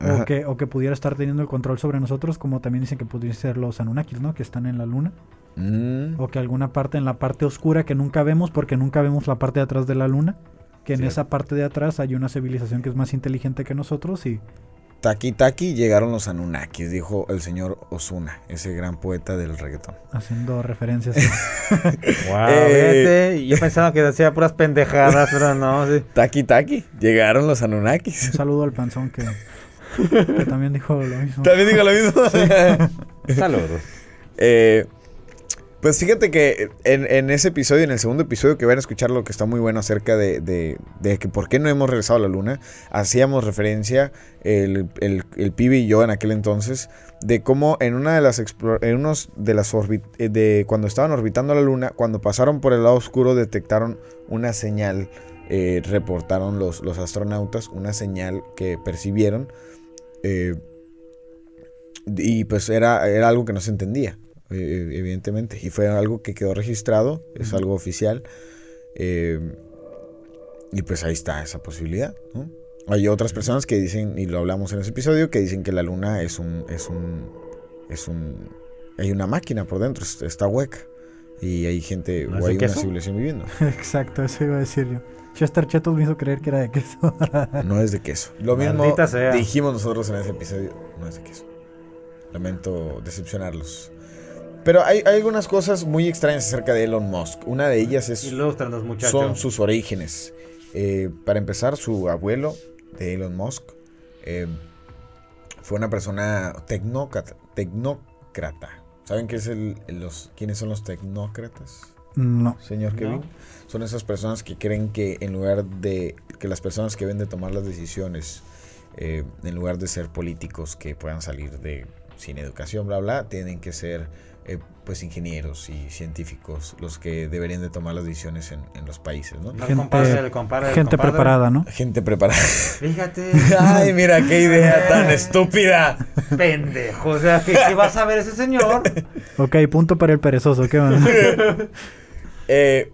o que, o que pudiera estar teniendo el control sobre nosotros, como también dicen que pudieran ser los Anunnakis, ¿no? Que están en la luna. Mm. O que alguna parte en la parte oscura que nunca vemos porque nunca vemos la parte de atrás de la luna. Que en Cierto. esa parte de atrás hay una civilización que es más inteligente que nosotros y Taki Taki llegaron los Anunnakis, dijo el señor Osuna, ese gran poeta del reggaetón. Haciendo referencias. Wow, Eh. vete. Yo pensaba que decía puras pendejadas, pero no. sí. Taki Taki, llegaron los Anunnakis. Un saludo al panzón que, que también dijo lo mismo. También digo lo mismo. Saludos. Eh, pues fíjate que en, en ese episodio, en el segundo episodio que van a escuchar lo que está muy bueno acerca de, que por qué no hemos regresado a la luna, hacíamos referencia, el, el, pibe y yo en aquel entonces, de cómo en una de las en unos de las eh, de cuando estaban orbitando la luna, cuando pasaron por el lado oscuro detectaron una señal, eh, reportaron los, los astronautas, una señal que percibieron. eh, y pues era, era algo que no se entendía, evidentemente. Y fue algo que quedó registrado, es Ujú. algo oficial. eh, y pues ahí está esa posibilidad, ¿no? Hay otras personas que dicen, y lo hablamos en ese episodio, que dicen que la luna es un. es un. es un. hay una máquina por dentro, es- está hueca. Y hay gente, ¿No o hay una queso? civilización viviendo. Exacto, eso iba a decir yo. Chester Chetos me hizo creer que era de queso. No es de queso. Lo mismo dijimos nosotros en ese episodio. No es de queso. Lamento decepcionarlos. Pero hay, hay algunas cosas muy extrañas acerca de Elon Musk. Una de ellas es, son sus orígenes. Eh, para empezar, su abuelo de Elon Musk eh, fue una persona tecnócrata. tecnócrata. ¿Saben qué es el, los, quiénes son los tecnócratas? No. señor No. Kevin. Son esas personas que creen que en lugar de que las personas que deben de tomar las decisiones, eh, en lugar de ser políticos que puedan salir de sin educación, bla, bla, tienen que ser eh, pues ingenieros y científicos los que deberían de tomar las decisiones en, en los países, ¿no? Gente- compadre, el compadre, el Gente compadre. preparada, ¿no? Gente preparada. Fíjate. Ay, mira qué idea tan estúpida. Pendejo. O sea, que si vas a ver ese señor. Ok, punto para el perezoso. ¿Qué más? Eh,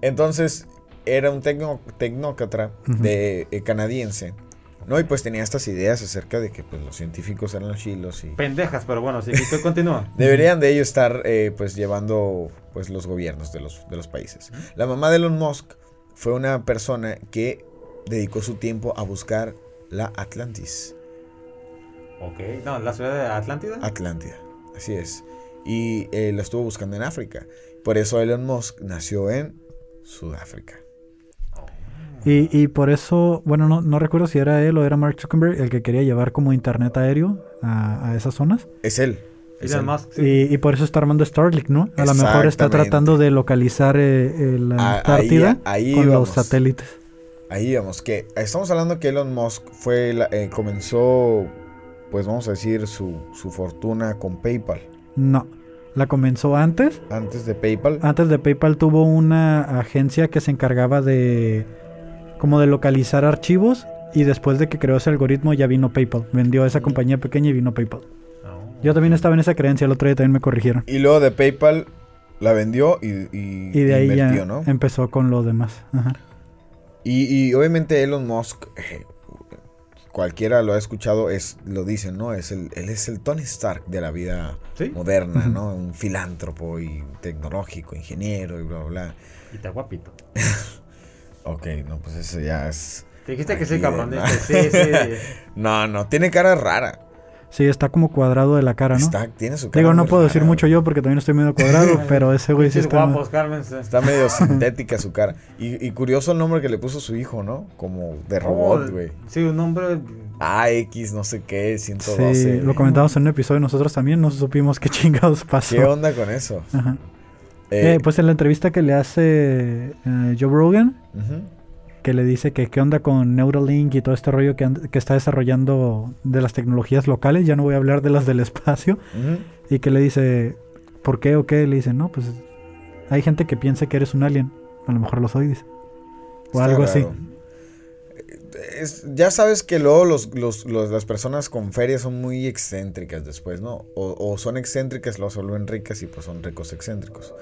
entonces, era un tecno- tecnócrata Ujú. de, eh, canadiense. ¿No? Y pues tenía estas ideas acerca de que pues, los científicos eran los chilos y Pendejas, pero bueno, sí, que continúa. deberían de ellos estar eh, pues llevando pues los gobiernos de los, de los países. La mamá de Elon Musk fue una persona que dedicó su tiempo a buscar la Atlantis. Ok. No, la ciudad de Atlántida. Atlántida, así es. Y eh, la estuvo buscando en África. Por eso Elon Musk nació en Sudáfrica. Y, y por eso, bueno, no, no recuerdo si era él o era Mark Zuckerberg el que quería llevar como internet aéreo a, a esas zonas. Es él. es Elon él. Musk, sí. Y, y por eso está armando Starlink, ¿no? A lo mejor está tratando de localizar eh, eh, la Antártida ahí- ahí con vamos. los satélites. Ahí vamos, que estamos hablando que Elon Musk fue la- eh, comenzó, pues vamos a decir, su, su fortuna con PayPal. No. La comenzó antes. Antes de PayPal. Antes de PayPal tuvo una agencia que se encargaba de como de localizar archivos y después de que creó ese algoritmo ya vino PayPal. Vendió a esa compañía pequeña y vino PayPal. No. Yo también estaba en esa creencia, el otro día también me corrigieron. Y luego de PayPal la vendió y, y, Y de ahí invirtió, ya ¿no? empezó con lo demás. Ajá. Y, y obviamente Elon Musk, eh, cualquiera lo ha escuchado, es, lo dicen, ¿no? Es el, él es el Tony Stark de la vida Sí. moderna. ¿no? Un filántropo y tecnológico, ingeniero y bla, bla, bla. Y está guapito. Ok, no, pues eso ya es... Te dijiste que no. dijiste, Sí, sí. No, no, tiene cara rara. Sí, está como cuadrado de la cara, ¿no? Está, tiene su cara Digo, no puedo decir rara, mucho yo porque también estoy medio cuadrado, pero ese güey sí está... guapos, cálmense. Está medio sintética su cara. Y, y curioso el nombre que le puso su hijo, ¿no? Como de robot, Oh, güey. Sí, un nombre. AX, no sé qué, 112. Sí, lo comentamos en un episodio nosotros también, no supimos qué chingados pasó. ¿Qué onda con eso? Ajá. Eh, Eh, pues en la entrevista que le hace eh, Joe Rogan, que le dice que qué onda con Neuralink y todo este rollo que, está desarrollando de las tecnologías locales, ya no voy a hablar de las del espacio, y que le dice, ¿por qué o qué? Le dice, no, pues hay gente que piensa que eres un alien, a lo mejor lo soy, dice. O Está algo así. Es- ya sabes que luego los, los- los- las personas con ferias son muy excéntricas después, ¿no? O, o son excéntricas, los vuelven ricas y pues son ricos excéntricos.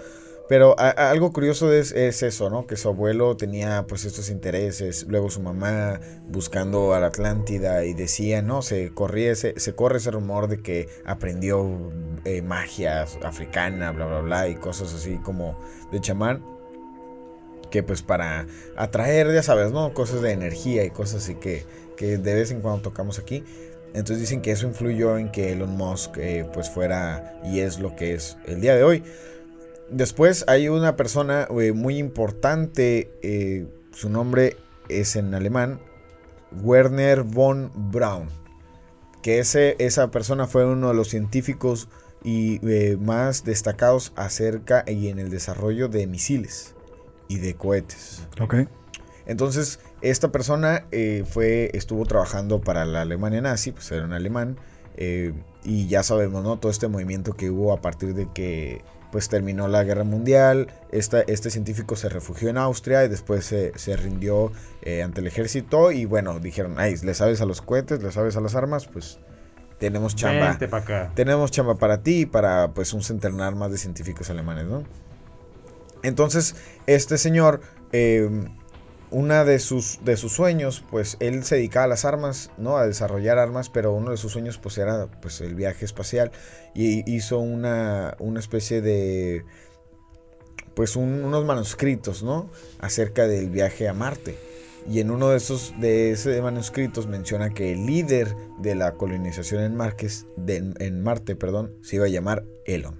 Pero a- algo curioso es, es eso, ¿no? Que su abuelo tenía pues estos intereses, luego su mamá buscando a la Atlántida y decía, ¿no? Se, corría ese, se corre ese rumor de que aprendió eh, magia africana, bla, bla, bla, y cosas así como de chamán que pues para atraer, ya sabes, ¿no? Cosas de energía y cosas así que, que de vez en cuando tocamos aquí. Entonces dicen que eso influyó en que Elon Musk eh, pues fuera y es lo que es el día de hoy. Después hay una persona eh, muy importante, eh, su nombre es en alemán, Werner von Braun, que ese, esa persona fue uno de los científicos y eh, más destacados acerca y en el desarrollo de misiles y de cohetes. Ok. Entonces, esta persona fue, estuvo trabajando para la Alemania nazi, pues era un alemán, y ya sabemos, ¿no? Todo este movimiento que hubo a partir de que pues terminó la guerra mundial, esta- este científico se refugió en Austria y después se, se rindió eh, ante el ejército y bueno, dijeron, ay, le sabes a los cohetes, le sabes a las armas, pues tenemos chamba. Acá. Tenemos chamba para ti y para pues un centenar más de científicos alemanes, ¿no? Entonces, este señor, eh, una de sus, de sus sueños, pues él se dedicaba a las armas, ¿no? A desarrollar armas, pero uno de sus sueños pues era pues el viaje espacial y hizo una, una especie de, pues un- unos manuscritos, ¿no? Acerca del viaje a Marte. Y en uno de esos de esos manuscritos menciona que el líder de la colonización en, Marques, de- en Marte perdón, se iba a llamar Elon.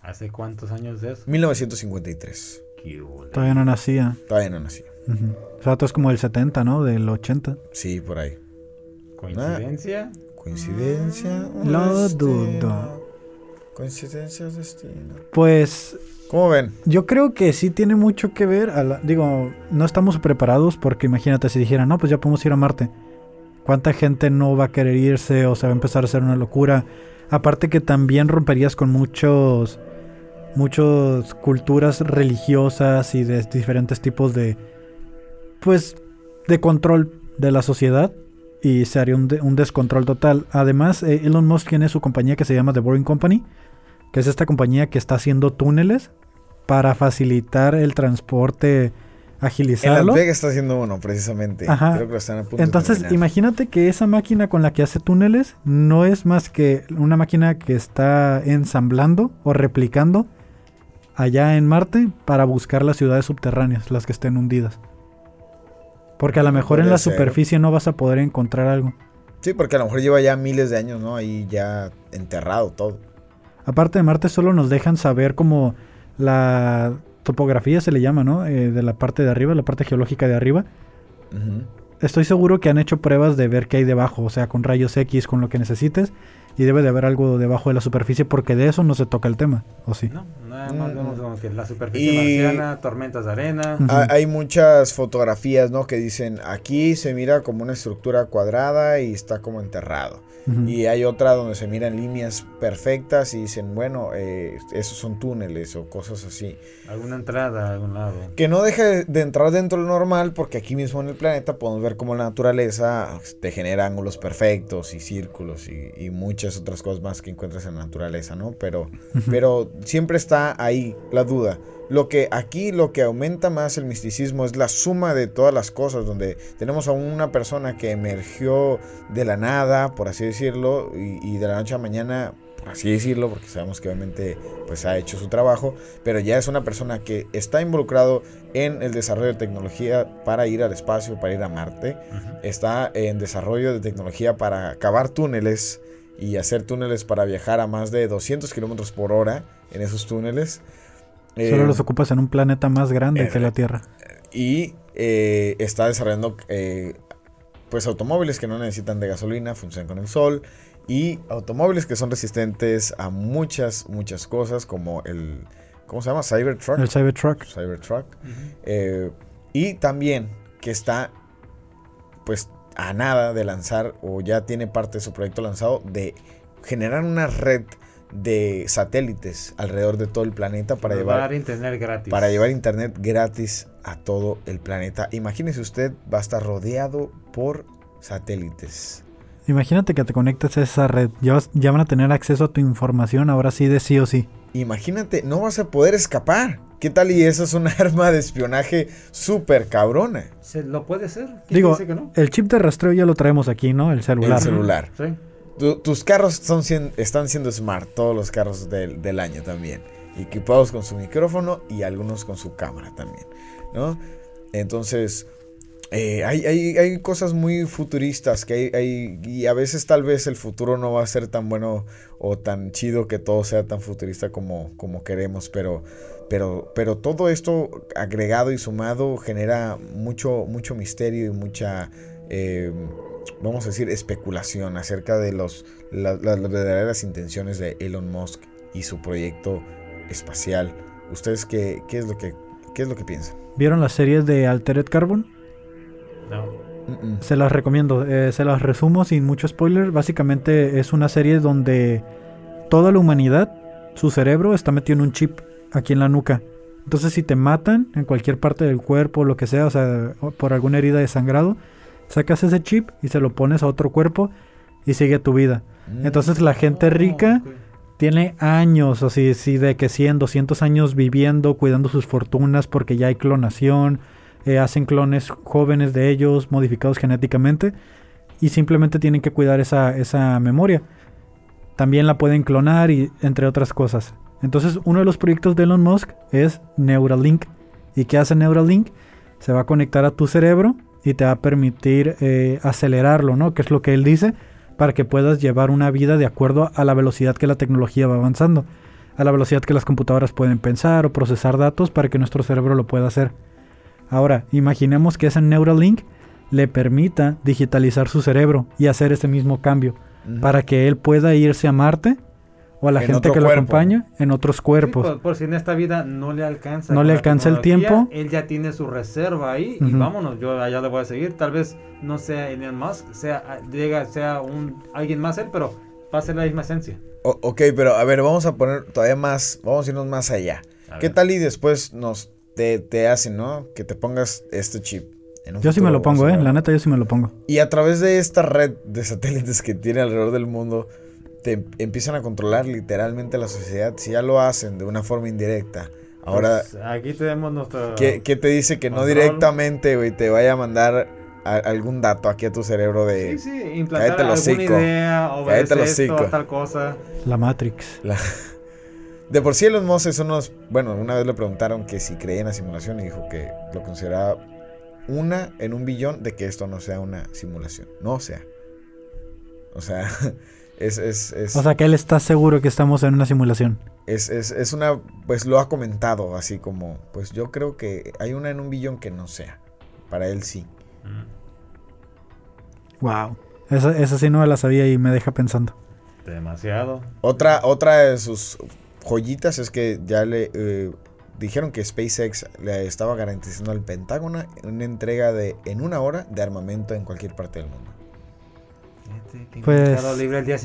¿Hace cuántos años de eso? 1953. Qué. Todavía no nacía. Todavía no nací. Ujú. O sea, tú es como el 70, ¿no? Del 80. Sí, por ahí. ¿Coincidencia? ¿Coincidencia? o Lo destino? dudo. ¿Coincidencia o destino? Pues ¿Cómo ven? yo creo que sí tiene mucho que ver. a la- digo, no estamos preparados porque imagínate si dijeran, no, pues ya podemos ir a Marte. ¿Cuánta gente no va a querer irse o se va a empezar a hacer una locura? Aparte que también romperías con muchos, muchas culturas religiosas y de diferentes tipos de, pues, de control de la sociedad y se haría un, de- un descontrol total. Además, eh, Elon Musk tiene su compañía que se llama The Boring Company, que es esta compañía que está haciendo túneles para facilitar el transporte, En agilizarlo. Las Vegas está haciendo uno, precisamente. Ajá. Creo que lo están a punto Entonces, imagínate que esa máquina con la que hace túneles no es más que una máquina que está ensamblando o replicando allá en Marte para buscar las ciudades subterráneas, las que estén hundidas. Porque a lo mejor en la ser. superficie no vas a poder encontrar algo. Sí, porque a lo mejor lleva ya miles de años, ¿no? Ahí ya enterrado todo. Aparte de Marte solo nos dejan saber como la topografía se le llama, ¿no? Eh, de la parte de arriba, la parte geológica de arriba. Estoy seguro que han hecho pruebas de ver qué hay debajo, o sea, con rayos X, con lo que necesites, y debe de haber algo debajo de la superficie porque de eso no se toca el tema, ¿o sí? No, nada más Mm. vemos como que la superficie Y- marciana, tormentas de arena. Hay muchas fotografías, ¿no? Que dicen, aquí se mira como una estructura cuadrada y está como enterrado. Y hay otra donde se miran líneas perfectas y dicen, bueno, eh, esos son túneles o cosas así. Alguna entrada a algún lado. Que no deje de entrar dentro de lo normal porque aquí mismo en el planeta podemos ver cómo la naturaleza te genera ángulos perfectos y círculos y, y muchas otras cosas más que encuentras en la naturaleza, ¿no? Pero, pero siempre está ahí la duda. Lo que aquí lo que aumenta más el misticismo es la suma de todas las cosas, donde tenemos a una persona que emergió de la nada, por así decirlo, y, y de la noche a mañana, por así decirlo, porque sabemos que obviamente pues ha hecho su trabajo, pero ya es una persona que está involucrado en el desarrollo de tecnología para ir al espacio, para ir a Marte, está en desarrollo de tecnología para cavar túneles y hacer túneles para viajar a más de 200 kilómetros por hora en esos túneles. Solo Eh, los ocupas en un planeta más grande que la Tierra. y eh, está desarrollando eh, pues automóviles que no necesitan de gasolina, funcionan con el sol y automóviles que son resistentes a muchas muchas cosas como el ¿cómo se llama? Cybertruck. El Cybertruck. Cybertruck. Ujú. Eh, y también que está pues a nada de lanzar o ya tiene parte de su proyecto lanzado de generar una red de satélites alrededor de todo el planeta para llevar Dar internet gratis. para llevar internet gratis a todo el planeta. Imagínese usted, va a estar rodeado por satélites. Imagínate que te conectes a esa red. Ya, vas- ya van a tener acceso a tu información ahora sí de sí o sí. Imagínate, no vas a poder escapar. ¿Qué tal y esa es un arma de espionaje súper cabrona? ¿Se lo puede ser? ¿Quién Digo, dice que no? el chip de rastreo ya lo traemos aquí, ¿no? El celular. El celular. Sí. Tu- tus carros son están siendo smart, todos los carros del, del año también. Equipados con su micrófono y algunos con su cámara también, ¿no? Entonces, eh, hay, hay, hay, cosas muy futuristas que hay, y a veces tal vez el futuro no va a ser tan bueno o tan chido que todo sea tan futurista como, como queremos, pero, pero, pero todo esto agregado y sumado genera mucho, mucho misterio y mucha, eh, vamos a decir, especulación acerca de los, las verdaderas intenciones de Elon Musk y su proyecto espacial. ¿Ustedes qué, qué, es, lo que, qué es lo que piensan? ¿Vieron las series de Altered Carbon? No. Se las recomiendo, eh, se las resumo sin mucho spoiler. Básicamente es una serie donde toda la humanidad, su cerebro está metido en un chip aquí en la nuca. Entonces si te matan en cualquier parte del cuerpo, lo que sea, o sea, por alguna herida de sangrado, sacas ese chip y se lo pones a otro cuerpo y sigue tu vida. Mm. Entonces la gente rica tiene años, así, sí, de que 100, 200 años viviendo, cuidando sus fortunas porque ya hay clonación, eh, hacen clones jóvenes de ellos, modificados genéticamente, y simplemente tienen que cuidar esa, esa memoria. También la pueden clonar y entre otras cosas. Entonces uno de los proyectos de Elon Musk es Neuralink. ¿Y qué hace Neuralink? Se va a conectar a tu cerebro y te va a permitir eh, acelerarlo, ¿no? Que es lo que él dice, para que puedas llevar una vida de acuerdo a la velocidad que la tecnología va avanzando, a la velocidad que las computadoras pueden pensar o procesar datos para que nuestro cerebro lo pueda hacer. Ahora, imaginemos que ese Neuralink le permita digitalizar su cerebro y hacer ese mismo cambio para que él pueda irse a Marte o a la En gente que lo cuerpo. acompaña en otros Sí, cuerpos. por, por si en esta vida no le alcanza. No le alcanza el tiempo. Él ya tiene su reserva ahí y vámonos, yo allá le voy a seguir. Tal vez no sea Elon Musk, sea, llega, sea un, alguien más él, pero va a ser la misma esencia. O- ok, pero a ver, vamos a poner todavía más, vamos a irnos más allá. A ¿Qué ver. tal y después nos te, te hacen, ¿no? Que te pongas este chip. en un Yo sí me lo pongo, eh. ver. La neta, yo sí me lo pongo. Y a través de esta red de satélites que tiene alrededor del mundo, te em- empiezan a controlar literalmente la sociedad. Si ya lo hacen de una forma indirecta. Ahora, Pues, aquí tenemos nuestro. ¿qué, qué te dice que no control. directamente, güey, te vaya a mandar a- algún dato aquí a tu cerebro de... Sí, sí, implantar alguna idea, obedecer el esto, tal cosa. La Matrix. La- De por sí Elon Musk es unos... Bueno, una vez le preguntaron que si creía en la simulación y dijo que lo consideraba una en un billón de que esto no sea una simulación. No sea. O sea, es... es, es O sea que él está seguro que estamos en una simulación. es, es, es una... Pues lo ha comentado así como... Pues yo creo que hay una en un billón que no sea. Para él sí. Wow. Esa, esa sí no me la sabía y me deja pensando. Demasiado. Otra, otra de sus joyitas es que ya le eh, dijeron que SpaceX le estaba garantizando al Pentágono una entrega de en una hora de armamento en cualquier parte del mundo. Pues,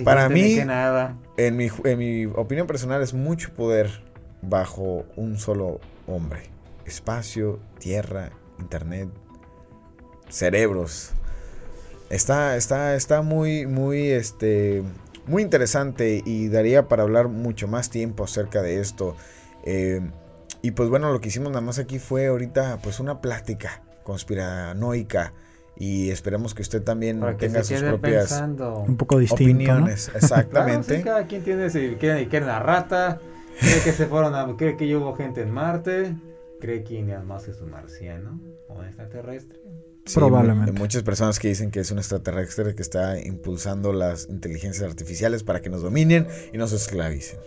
para mí- que nada. En mi, en mi opinión personal es mucho poder bajo un solo hombre. Espacio, tierra, internet, cerebros. Está, está, está muy, muy, este, muy interesante y daría para hablar mucho más tiempo acerca de esto. Eh, y pues bueno, lo que hicimos nada más aquí fue ahorita pues una plática conspiranoica y esperemos que usted también que tenga sus propias pensando. Un poco distinto, opiniones. Claro, Exactamente. sí, cada quien tiene si cree que en la rata, cree que se fueron a, cree que hubo gente en Marte, cree que Elon Musk es un marciano o un extraterrestre. Sí, Probablemente. mu- muchas personas que dicen que es un extraterrestre que está impulsando las inteligencias artificiales para que nos dominen y nos esclavicen.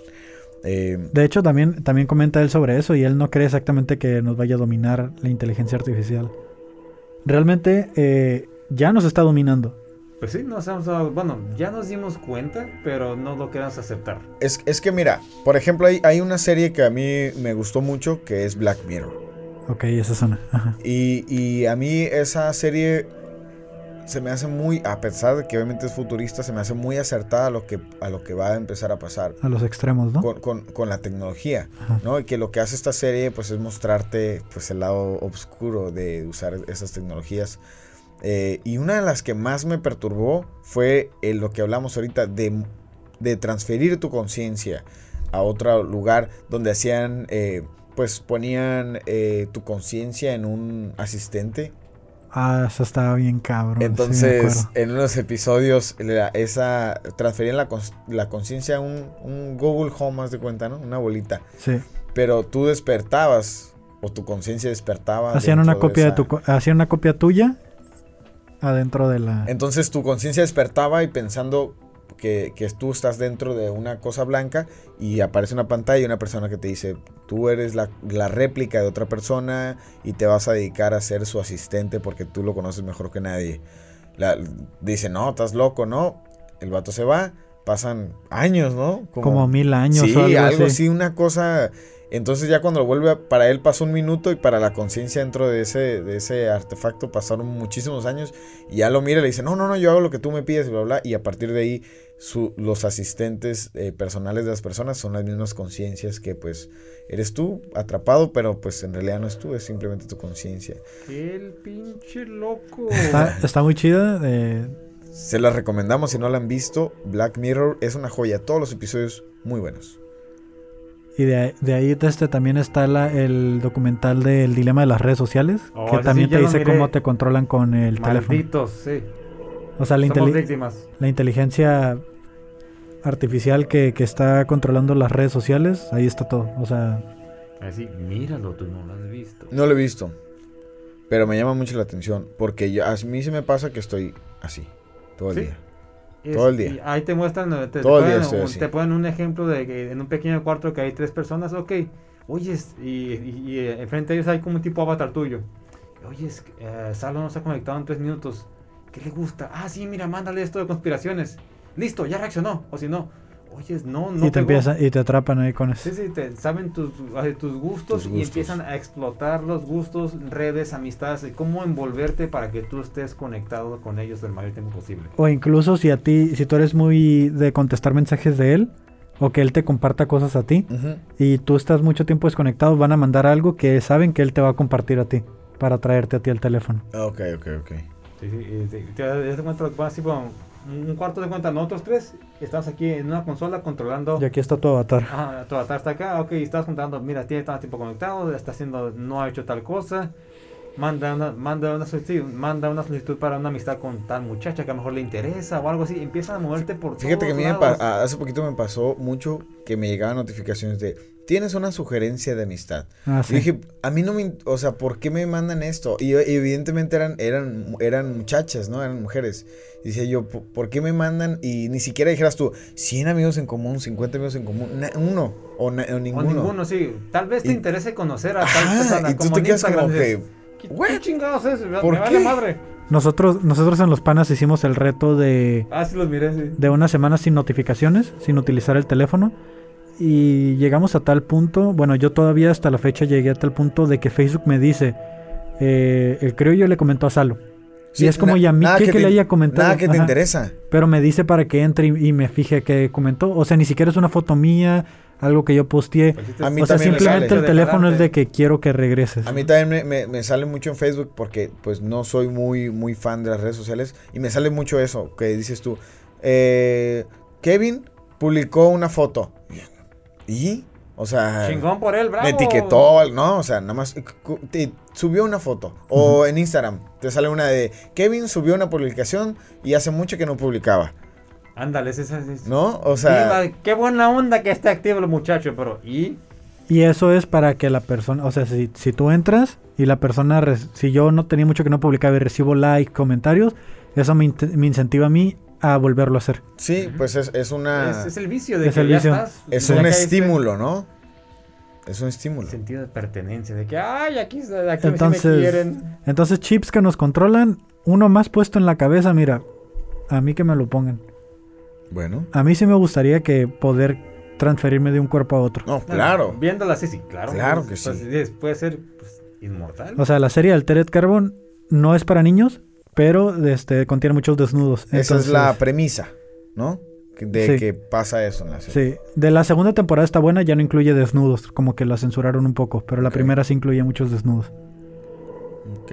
Eh. De hecho, también, también comenta él sobre eso y él no cree exactamente que nos vaya a dominar la inteligencia artificial. Realmente eh, ya nos está dominando. Pues sí, nos hemos dado- bueno, ya nos dimos cuenta, pero no lo queremos aceptar. es, es que mira, por ejemplo, hay, hay una serie que a mí me gustó mucho que es Black Mirror. Ok, esa. Ajá. Y, y a mí esa serie se me hace muy, a pesar de que obviamente es futurista, se me hace muy acertada a lo que, a lo que va a empezar a pasar. A los extremos, ¿no? con, con- con la tecnología, Ajá. ¿no? Y que lo que hace esta serie, pues, es mostrarte, pues, el lado oscuro de usar esas tecnologías. Eh, y una de las que más me perturbó fue eh, lo que hablamos ahorita de, de transferir tu conciencia a otro lugar donde hacían, eh, pues, ponían eh, tu conciencia en un asistente. Ah, eso estaba bien cabrón. Entonces, en unos episodios, la- esa transferían la, la conciencia a un, un Google Home, haz de cuenta, ¿no? Una bolita. sí. Pero tú despertabas, o tu conciencia despertaba. Hacían una copia de esa- tu co- hacían una copia tuya adentro de la... Entonces tu conciencia despertaba y pensando que, que tú estás dentro de una cosa blanca y aparece una pantalla y una persona que te dice, tú eres la, la réplica de otra persona y te vas a dedicar a ser su asistente porque tú lo conoces mejor que nadie. La- dice, no, estás loco, ¿no? El vato se va, pasan años, ¿no? Como mil años Sí, o algo, algo así. así, una cosa. Entonces ya cuando lo vuelve, a- para él pasó un minuto y para la conciencia dentro de ese, de ese artefacto pasaron muchísimos años y ya lo mira y le dice, no, no, no, yo hago lo que tú me pides y bla, bla, y a partir de ahí su- los asistentes eh, personales de las personas son las mismas conciencias que pues eres tú atrapado, pero pues en realidad no es tú, es simplemente tu conciencia. El pinche loco. Está, está muy chida. eh, Se las recomendamos si no la han visto, Black Mirror es una joya, todos los episodios muy buenos. Y de, de ahí este, también está la- el documental del dilema de las redes sociales, Oh, que también sí, te dice cómo te controlan con el teléfono. Malditos, sí. O sea, la, inteli- víctimas. la inteligencia artificial que, que está controlando las redes sociales, ahí está todo. O sea, Así, míralo, tú no lo has visto. No lo he visto. Pero me llama mucho la atención. Porque yo- a mí se me pasa que estoy así. Todo el Sí. día. Es- Todo el día. y ahí te muestran, te, te Todo el día ponen, un- te ponen un ejemplo de que en un pequeño cuarto que hay tres personas, ok, oyes, y, y, y, eh, enfrente de ellos hay como un tipo avatar tuyo. Oyes, eh, Salo no se ha conectado en tres minutos. ¿Qué le gusta? Ah, sí, mira, mándale esto de conspiraciones. Listo, ya reaccionó. O si no, oyes, no, no. y te pegó. empieza, y te atrapan ahí con eso. Sí, sí, te, saben tus, tus gustos Tus y gustos. empiezan a explotar los gustos, redes, amistades, y cómo envolverte para que tú estés conectado con ellos el mayor tiempo posible. O incluso si a ti, si tú eres muy de contestar mensajes de él, o que él te comparta cosas a ti, Ujú. y tú estás mucho tiempo desconectado, van a mandar algo que saben que él te va a compartir a ti, para traerte a ti el teléfono. Ok, ok, ok. Sí, sí, y te, te das cuenta, así como un cuarto de cuenta, nosotros tres estamos aquí en una consola controlando. Y aquí está tu avatar. Ajá, tu avatar está acá, ok, estás contando, mira, tiene tanto tiempo conectado, está haciendo, no ha hecho tal cosa. Manda una, manda, una solicitud, manda una solicitud para una amistad con tal muchacha que a lo mejor le interesa o algo así. Empiezan a moverte por Fíjate que a mí me lados. hace poquito me pasó mucho que me llegaban notificaciones de tienes una sugerencia de amistad. Ah, Y sí. dije, a mí no me, o sea, ¿por qué me mandan esto? Y, y evidentemente eran, eran, eran muchachas, ¿no? Eran mujeres. Y decía yo, "¿Por- ¿por qué me mandan? Y ni siquiera dijeras tú, 100 amigos en común, 50 amigos en común, na- uno o, na- o O ninguno. ninguno, sí. Tal vez te Y- interese conocer a tal Ajá, persona. y tú como te quedas Instagram, como que, ¿Qué, "What? qué chingados es? Me ¿Por vale qué? madre. Nosotros, nosotros en los panas hicimos el reto de, Ah, sí los miré, sí. de una semana sin notificaciones, sin utilizar el teléfono. Y llegamos a tal punto, bueno, yo todavía hasta la fecha llegué a tal punto de que Facebook me dice, eh, el creo yo le comentó a Salo. Sí, y es como, na- ¿y a mí qué que, te- le haya comentado? Nada que te Ajá. interesa. Pero me dice para que entre y, y me fije que comentó. O sea, ni siquiera es una foto mía, algo que yo posteé. Pues A mí O sea, simplemente sale. el teléfono es de que que quiero que regreses. A mí también me, me- me sale mucho en Facebook porque pues no soy muy, muy fan de las redes sociales y me sale mucho eso que dices tú. eh, Kevin publicó una foto. ¿Y? O sea, Chingón por él, bravo. me etiquetó, ¿no? O sea, nada más te subió una foto. O en Instagram te sale una de Kevin subió una publicación y hace mucho que no publicaba, Ándale, ese es ese- ¿no? O sea, qué buena onda que esté activo el muchacho, pero ¿y? Y eso es para que la persona, o sea, si, si tú entras y la persona, si yo no tenía mucho que no publicaba y recibo like, comentarios, eso me, me incentiva a mí a volverlo a hacer. sí, pues es, es una... Es, es el vicio de Es que el ya vicio. estás. Es ya un estímulo, ¿no? Es un estímulo. Sentido de pertenencia, de que, ay, aquí, aquí sí me Entonces, quieren. entonces chips que nos controlan, uno más puesto en la cabeza, mira, a mí que me lo pongan. Bueno. A mí sí me gustaría que poder transferirme de un cuerpo a otro. No, claro. Viéndola así, sí, claro. Claro pues, que pues, sí. puede ser pues, inmortal. O sea, la serie Altered Carbon no es para niños, pero este contiene muchos desnudos. Esa es la premisa, ¿no? De Sí. que pasa eso en la serie. Sí, de la segunda temporada está buena, ya no incluye desnudos, como que la censuraron un poco, pero la primera sí incluye muchos desnudos. Ok.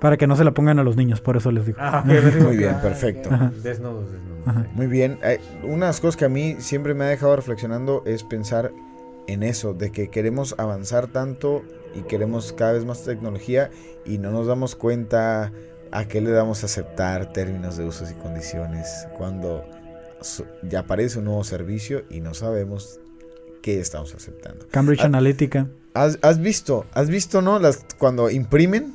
Para que no se la pongan a los niños, por eso les digo. Ah, Muy bien, ah, perfecto. Ajá. Desnudos, desnudos. Ajá. Muy bien. Eh, una de las cosas que a mí siempre me ha dejado reflexionando es pensar en eso, de que queremos avanzar tanto y queremos cada vez más tecnología y no nos damos cuenta a qué le damos a aceptar términos de usos y condiciones cuando ya aparece un nuevo servicio y no sabemos qué estamos aceptando. Cambridge Ah. Analytica. ¿Has, has visto, has visto, ¿no? Las, cuando imprimen,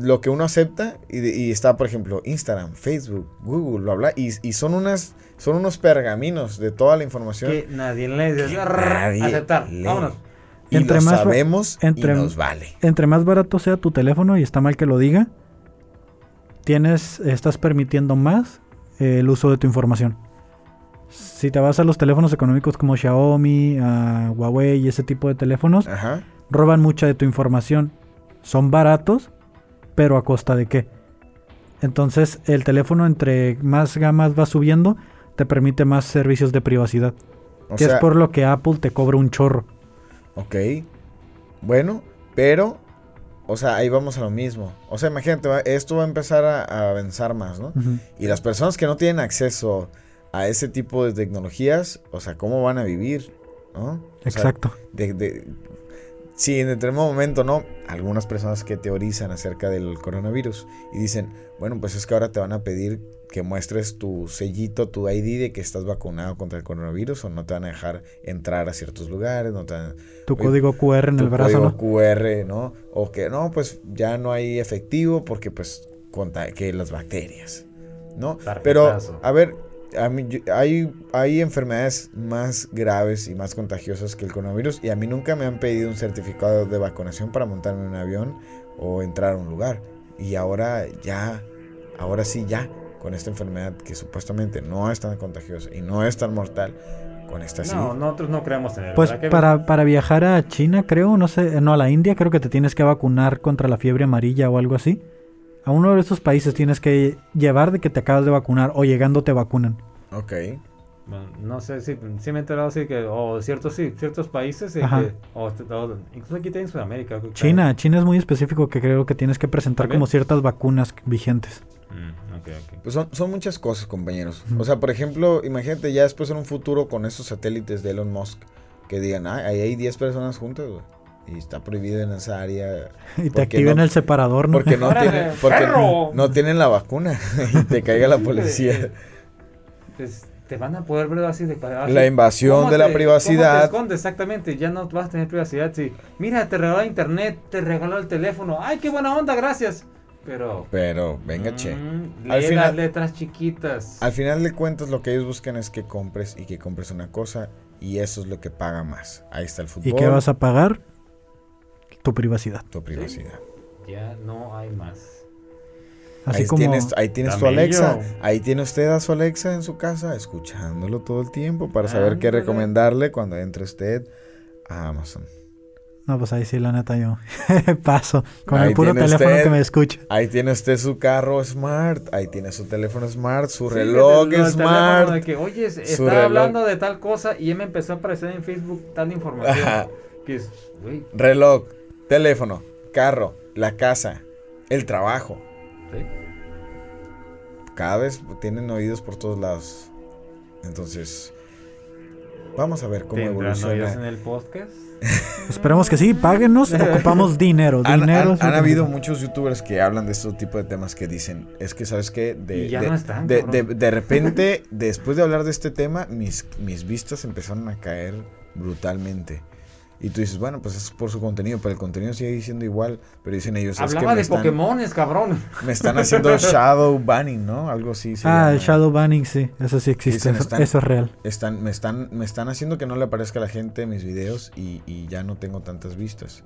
lo que uno acepta y, de- y está, por ejemplo, Instagram, Facebook, Google, bla, bla, y, y son unas, son unos pergaminos de toda la información Que nadie que nadie Aceptar. lee. Vámonos. Y Entre lo más sabemos entre- y nos vale. Entre más barato sea tu teléfono, y está mal que lo diga, tienes, estás permitiendo más eh, el uso de tu información. Si te vas a los teléfonos económicos como Xiaomi, a Huawei y ese tipo de teléfonos, Ajá. roban mucha de tu información. Son baratos, pero a costa de qué? Entonces, el teléfono entre más gamas va subiendo, te permite más servicios de privacidad. O que sea, es por lo que Apple te cobra un chorro. ok. Bueno, pero, o sea, ahí vamos a lo mismo. O sea, imagínate, esto va a empezar a, a avanzar más, ¿no? Y las personas que no tienen acceso a ese tipo de tecnologías, o sea, ¿cómo van a vivir? ¿No? O sea, Exacto. de, de- sí, en determinado momento, ¿no? Algunas personas que teorizan acerca del coronavirus y dicen, bueno, pues es que ahora te van a pedir que muestres tu sellito, tu ID de que estás vacunado contra el coronavirus o no te van a dejar entrar a ciertos lugares, no te van Tu Oye, código QR en tu el brazo, código ¿no? QR, ¿no? O que no, pues ya no hay efectivo porque pues conta que las bacterias, ¿no? Pero a ver, a mí yo- hay hay enfermedades más graves y más contagiosas que el coronavirus y a mí nunca me han pedido un certificado de vacunación para montarme en un avión o entrar a un lugar y ahora ya ahora sí ya con esta enfermedad que supuestamente no es tan contagiosa y no es tan mortal con esta sí. No, nosotros no creemos en él. Pues ¿verdad que- para, para viajar a China, creo, no sé, no, a la India, creo que te tienes que vacunar contra la fiebre amarilla o algo así. A uno de esos países tienes que llevar de que te acabas de vacunar o llegando te vacunan. Ok. Bueno, no sé si sí me he enterado así que o ciertos sí ciertos países Ajá. que- o, o- incluso aquí en Sudamérica China, China es muy específico que creo que tienes que presentar ¿También? como ciertas vacunas vigentes. Mm, Pues son, son muchas cosas, compañeros. O sea, por ejemplo, imagínate ya después en un futuro con esos satélites de Elon Musk que digan, ah, ahí hay 10 personas juntas, güey. Y está prohibido en esa área Y te activen no- el separador, ¿no? porque no ¡Órale, tienen, porque no tienen la vacuna y te caiga la policía. Pues te van a poder ver así de así, La invasión ¿cómo de la te- privacidad. ¿cómo te escondes? exactamente, ya no vas a tener privacidad. Sí. Mira, te regaló internet, te regaló el teléfono. ¡Ay, qué buena onda, gracias! Pero. Pero, venga, che. mm, Al lee final- las letras chiquitas. Al final de cuentas, lo que ellos buscan es que compres y que compres una cosa y eso es lo que paga más. Ahí está el fútbol. ¿Y qué vas a pagar? Tu privacidad. Tu privacidad. Ya no hay más. Así ahí como... tienes, ahí tienes tu. Alexa. Ahí tiene usted a su Alexa en su casa, escuchándolo todo el tiempo para saber qué recomendarle cuando entre usted a Amazon. No, pues ahí sí, la neta, yo paso. Con Ahí el puro teléfono usted. que me escucha. Ahí tiene usted su carro smart, ahí tiene su teléfono smart, su Sí, reloj el- el teléfono smart. de que, Oye, su estaba reloj. hablando de tal cosa y ya me empezó a aparecer en Facebook tal información. Ajá. que es, güey, Reloj, teléfono, carro, la casa, el trabajo. ¿sí? Cada vez tienen oídos por todos lados. Entonces, vamos a ver cómo ¿Tendrán oídos en evoluciona. el podcast? Esperemos que sí, páguenos, ocupamos dinero. Han, dinero han- es lo han que habido muchos youtubers que hablan de este tipo de temas que dicen, es que sabes qué, de, de, no están, de- de repente, después de hablar de este tema, mis, mis vistas empezaron a caer brutalmente. Y tú dices, bueno, pues es por su contenido, pero el contenido sigue siendo igual. Pero dicen ellos, es que Hablaba de están, Pokémones, cabrón. me están haciendo shadow banning, ¿no? Algo así. se Ah, el shadow banning, sí, eso sí existe, Dicen, eso, están- eso es real. Están, me, están, me están haciendo que no le aparezca a la gente mis videos y, y ya no tengo tantas vistas.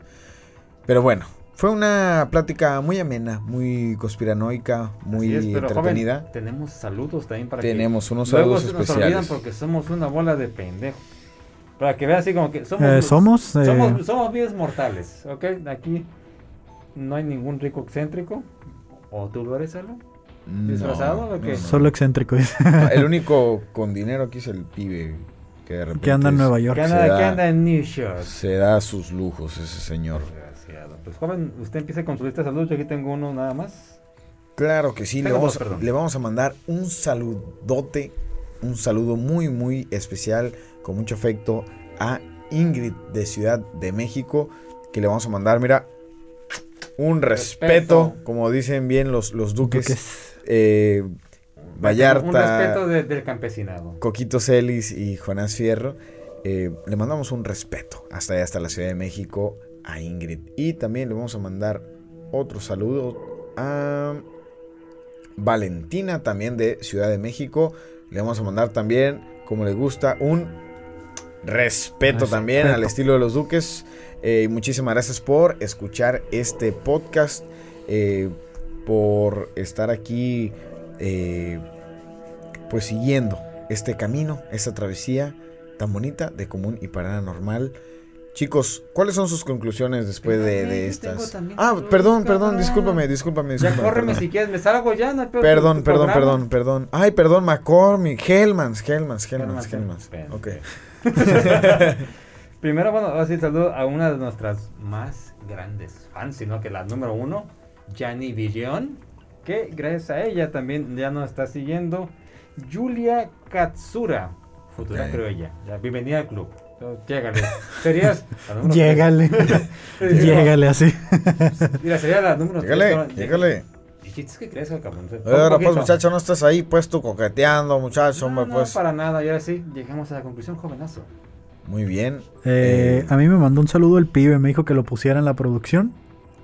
Pero bueno, fue una plática muy amena, muy conspiranoica, muy es, pero, joven, entretenida. tenemos saludos también para Tenemos unos que luego saludos se nos olvidan porque somos una bola de pendejos. Para que vean así como que somos Eh, somos, eh, somos, somos vidas mortales, ¿ok? Aquí no hay ningún rico excéntrico. ¿O tú lo eres? No, disfrazado o qué? solo excéntrico, No, El único con dinero aquí es el pibe que de repente que anda en es- Nueva York. ¿Qué Se anda, da- qué anda en New York? se da sus lujos ese señor. Desgraciado. Pues joven, usted empieza con su lista de saludos. Yo aquí tengo uno nada más. Claro que sí, le vamos, dos, le vamos a mandar un saludote, un saludo muy, muy especial, con mucho afecto a Ingrid de Ciudad de México, que le vamos a mandar, mira, un respeto, Respeto. como dicen bien los, los duques, Duques. eh, Vallarta, Un respeto de- del campesinado. Coquito Celis y Jonás Fierro. eh, le mandamos un respeto hasta allá, hasta la Ciudad de México a Ingrid. Y también le vamos a mandar otro saludo a Valentina, también de Ciudad de México. Le vamos a mandar también, como le gusta, un respeto, también al estilo de los Duques. Eh, muchísimas gracias por escuchar este podcast, eh, por estar aquí, eh, pues siguiendo este camino, esta travesía tan bonita de común y paranormal. Chicos, ¿cuáles son sus conclusiones después de, de estas? Ah, perdón, perdón, discúlpame, discúlpame, Ya discúlpame. córreme si quieres, me salgo ya, no hay peor, Perdón, tu perdón, programa. perdón, perdón. Ay, perdón, McCormick, Hellmans, Hellmans, Hellmans, Hellmans, Hellmans. Hellmans. Ok. Primero, bueno, ahora sí saludo a una de nuestras más grandes fans, sino que la número uno, Jani Villion, que gracias a ella también ya nos está siguiendo. Julia Katsura, futura Ok. creo ella. Ya, bienvenida al club. Llégale. Serías Llégale. Llégale así. Mira, sería la número Llégale, pero- llégale. ¿Y qué es que crees, cabrón? Ahora pues, muchacho, no estás ahí, pues tú coqueteando, muchacho, No, hombre, no, pues. para nada. Y ahora sí, llegamos a la conclusión, jovenazo. Muy bien. Eh, Eh, a mí me mandó un saludo el pibe, me dijo que lo pusiera en la producción.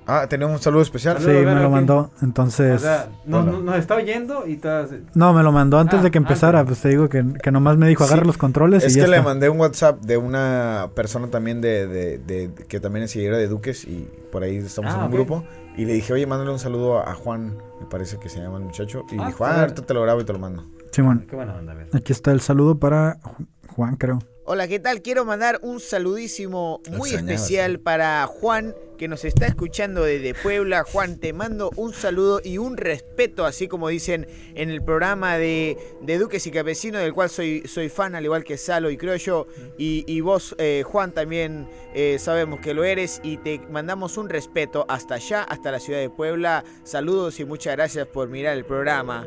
Ah, tenemos un saludo especial. Sí, Saludo, me lo mandó. Entonces, O sea, no- hola. no- nos está oyendo y todas... no, me lo mandó antes Ah, de que empezara. antes. Pues te digo que, que nomás me dijo Sí, agarra los controles Es y ya que le está. mandé un WhatsApp de una persona también de, de- de- que también es seguidora de Duques y por ahí estamos Ah, en un grupo. Y le dije, oye, mándale un saludo a, a Juan, me parece que se llama el muchacho. Y Ah, dijo, ah, ahorita te lo grabo y te lo mando. Simón, Qué buena onda, a ver. aquí está el saludo para Ju- Juan, creo. Hola, ¿qué tal? Quiero mandar un saludísimo muy especial sí. para Juan, que nos está escuchando desde Puebla. Juan, te mando un saludo y un respeto, así como dicen en el programa de, de Duques y Campesinos, del cual soy, soy fan, al igual que Salo y Croyo. Y, y vos, eh, Juan, también eh, sabemos que lo eres y te mandamos un respeto hasta allá, hasta la ciudad de Puebla. Saludos y muchas gracias por mirar el programa.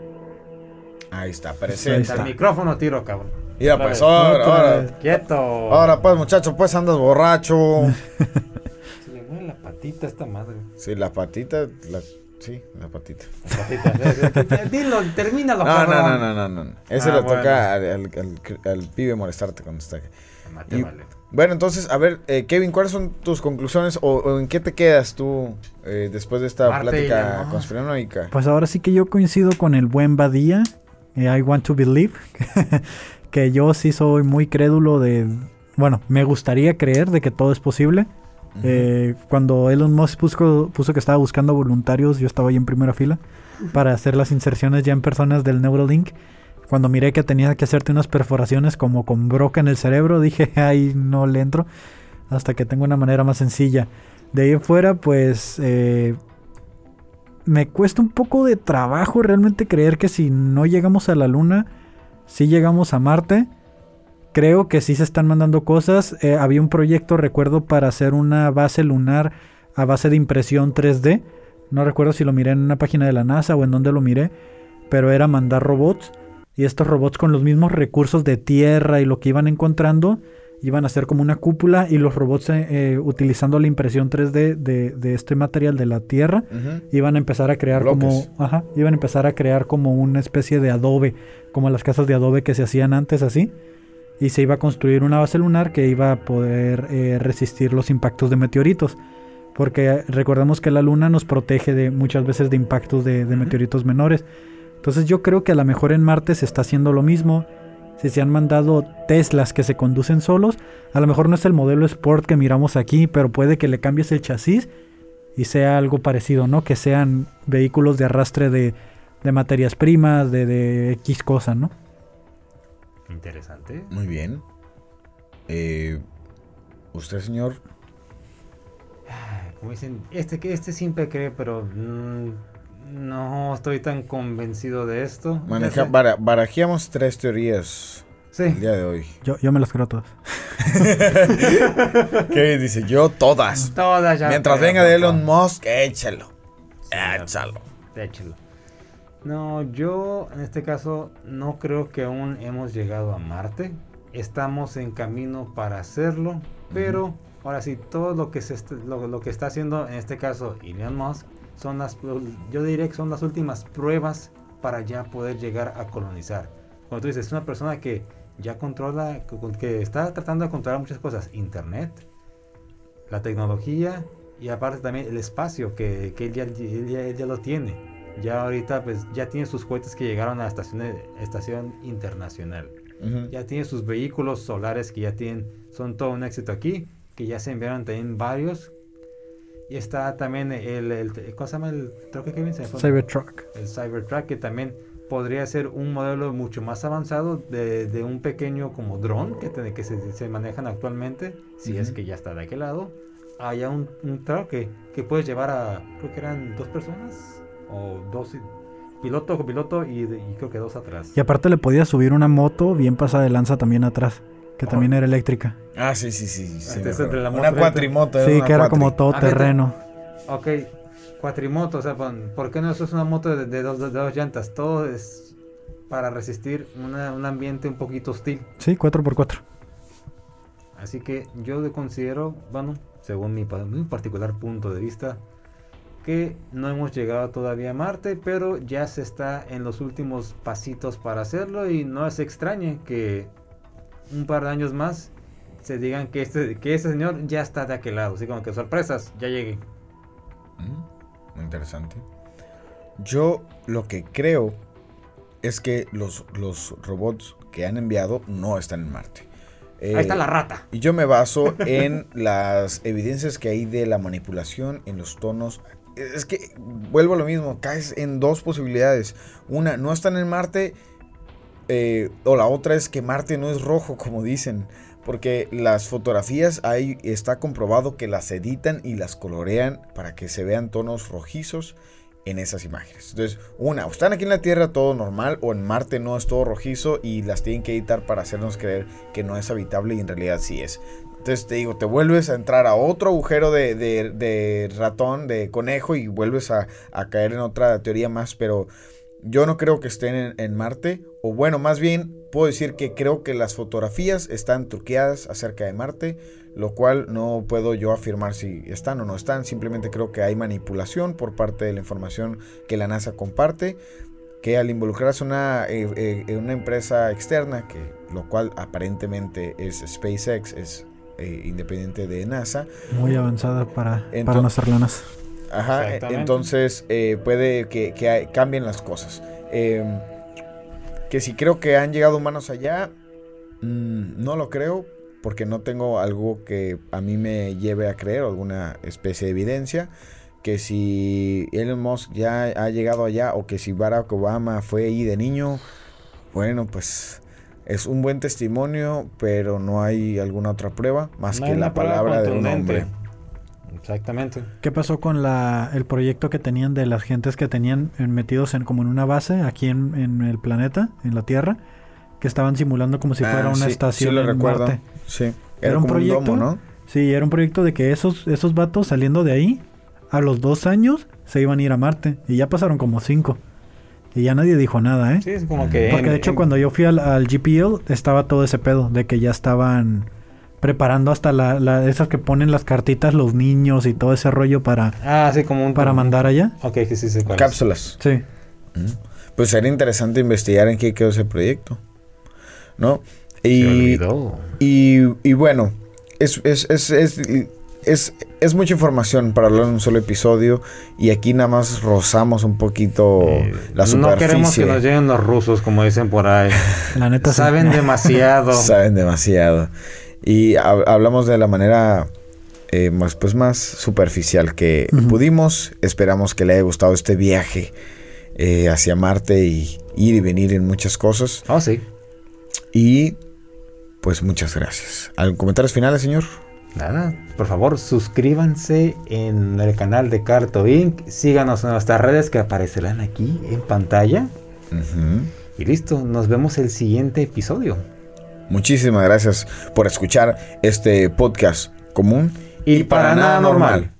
Ahí está, Ahí está. Al micrófono tiro, cabrón. Mira, Otra pues vez. ahora, Otra ahora. vez. Quieto. Ahora pues, muchacho, pues andas borracho. Se le mueve la patita a esta madre. Sí, la patita, la, sí, la patita. La patita. Dilo, termínalo, No, no, cabrón. no, no, no, no. Ese Ah, le bueno. toca al, al- al- al pibe molestarte cuando está aquí. Mate, Y- vale. Bueno, entonces, a ver, eh, Kevin, ¿cuáles son tus conclusiones o, o en qué te quedas tú eh, después de esta Marte plática demás. conspiranoica? Pues ahora sí que yo coincido con el buen Badía. eh, I want to believe. que yo sí soy muy crédulo de. Bueno, me gustaría creer de que todo es posible. Eh, cuando Elon Musk puso, puso que estaba buscando voluntarios, yo estaba ahí en primera fila para hacer las inserciones ya en personas del Neuralink. Cuando miré que tenía que hacerte unas perforaciones como con broca en el cerebro, dije, ay, no le entro. Hasta que tengo una manera más sencilla. De ahí fuera, pues eh, me cuesta un poco de trabajo realmente creer que si no llegamos a la luna, si llegamos a Marte. Creo que sí se están mandando cosas. Eh, había un proyecto, recuerdo, para hacer una base lunar a base de impresión 3D. No recuerdo si lo miré en una página de la NASA o en dónde lo miré. Pero era mandar robots. Y estos robots con los mismos recursos de tierra y lo que iban encontrando, iban a ser como una cúpula. Y los robots, eh, eh, utilizando la impresión 3D de, de este material de la tierra, iban a empezar a crear Bloques. como ajá, iban a empezar a crear como una especie de adobe, como las casas de adobe que se hacían antes así, y se iba a construir una base lunar que iba a poder eh, resistir los impactos de meteoritos, porque recordemos que la luna nos protege de muchas veces de impactos de, meteoritos menores. Entonces yo creo que a lo mejor en Marte se está haciendo lo mismo. Si se han mandado Teslas que se conducen solos, a lo mejor no es el modelo Sport que miramos aquí, pero puede que le cambies el chasis y sea algo parecido, ¿no? Que sean vehículos de arrastre de, de materias primas, de, de X cosa, ¿no? Interesante. Muy bien. Eh, ¿Usted, señor? Como dicen, este que este siempre cree, pero mm, no estoy tan convencido de esto. Maneja, bara- barajeamos tres teorías Sí. el día de hoy. Yo, yo me las creo todas. Kevin dice, yo todas. Todas ya. Mientras venga de Elon. Musk, échalo. Échalo. Échelo. No, yo en este caso no creo que aún hemos llegado a Marte. Estamos en camino para hacerlo, pero ahora sí, todo lo que, se est- lo, lo que está haciendo en este caso Elon Musk son las, yo diría que son las últimas pruebas para ya poder llegar a colonizar. Cuando tú dices, es una persona que ya controla, que, está tratando de controlar muchas cosas, Internet, la tecnología Y aparte también el espacio que, que él, ya, él ya- él ya lo tiene. Ya ahorita pues ya tiene sus cohetes que llegaron a la estación, estación internacional. Ujú. Ya tiene sus vehículos solares que ya tienen, son todo un éxito aquí, que ya se enviaron también varios. Y está también el, el ¿cómo se llama el fue? Cybertruck. el Cybertruck, que también podría ser un modelo mucho más avanzado de, de un pequeño como dron que, te- que se, se manejan actualmente, si es que ya está de aquel lado. Haya un, un truck que, que puedes llevar a, creo que eran dos personas, o dos, piloto, copiloto y, creo que dos atrás. Y aparte le podía subir una moto bien pasada de lanza también atrás, que también era eléctrica. Ah, sí, sí, sí. sí, Este entre la una moto- cuatrimoto. Sí, una que era cuatri. como todo Ah. Ok, cuatrimoto, o sea, ¿por qué no eso es una moto de, de dos, de dos llantas? Todo es para resistir una- un ambiente un poquito hostil. Sí, 4x4. Así que yo de- considero, bueno, según mi, mi particular punto de vista, que no hemos llegado todavía a Marte, pero ya se está en los últimos pasitos para hacerlo y no es extraño que un par de años más se digan que este, que este señor ya está de aquel lado, así como que sorpresas, ya llegué. Mm, Muy interesante. Yo lo que creo es que los, los robots que han enviado no están en Marte. Eh, Ahí está la rata. Y yo me baso en las evidencias que hay de la manipulación en los tonos. Es que vuelvo a lo mismo, caes en dos posibilidades. Una, no están en Marte, eh, o la otra es que Marte no es rojo, como dicen. Porque las fotografías ahí está comprobado que las editan y las colorean para que se vean tonos rojizos en esas imágenes. Entonces, una, o están aquí en la Tierra todo normal, o en Marte no es todo rojizo y las tienen que editar para hacernos creer que no es habitable y en realidad sí es. Entonces te digo, te vuelves a entrar a otro agujero de, de- ratón, de conejo, y vuelves a caer en otra teoría más, pero yo no creo que estén en, en Marte, o bueno, más bien puedo decir que creo que las fotografías están truqueadas acerca de Marte, lo cual no puedo yo afirmar si están o no están, simplemente creo que hay manipulación por parte de la información que la NASA comparte, que al involucrarse una, eh, eh, una empresa externa, que lo cual aparentemente es SpaceX, es eh, independiente de NASA, Muy avanzada para, para Entonces- no hacer lanas. Ajá, e- entonces eh, puede que, cambien las cosas. Eh, que si creo que han llegado humanos allá, mm, no lo creo, porque no tengo algo que a mí me lleve a creer, alguna especie de evidencia. Que si Elon Musk ya ha llegado allá, o que si Barack Obama fue ahí de niño, bueno, pues es un buen testimonio, pero no hay alguna otra prueba más No que la palabra de un hombre. Exactamente. ¿Qué pasó con la, el proyecto que tenían de las gentes que tenían en- metidos en como en una base aquí en, en el planeta, en la Tierra, que estaban simulando como si Ah, fuera una sí, estación sí lo en recuerdo. Marte? Sí. Era, Era un como proyecto. un domo, ¿no? Sí, era un proyecto de que esos, esos vatos saliendo de ahí, a los dos años se iban a ir a Marte. Y ya pasaron como cinco. Y ya nadie dijo nada, ¿eh? Sí, es como que... Porque en- de hecho en- cuando yo fui al, al GPL estaba todo ese pedo de que ya estaban preparando hasta la, la- esas que ponen las cartitas los niños y todo ese rollo para, Ah, sí, como un... para mandar allá. Ok, sí, sí, sí. Cápsulas. Sí. Pues sería interesante investigar en qué quedó ese proyecto. ¿No? Y, y, y bueno, es, es, es, es, es- es mucha información para hablar en un solo episodio. Y aquí nada más rozamos un poquito Eh, la No queremos superficie. que nos lleguen los rusos, como dicen por ahí. La neta sí. Saben demasiado. Saben demasiado. Y hab- hablamos de la manera eh, más, pues más superficial que pudimos. Esperamos que le haya gustado este viaje eh, hacia Marte y ir y venir en muchas cosas. Oh, sí. Y pues muchas gracias. ¿Algún comentarios finales, señor? Nada, por favor suscríbanse en el canal de Carto Inc. Síganos en nuestras redes que aparecerán aquí en pantalla. Y listo, nos vemos el siguiente episodio. Muchísimas gracias por escuchar este podcast común Y para nada normal.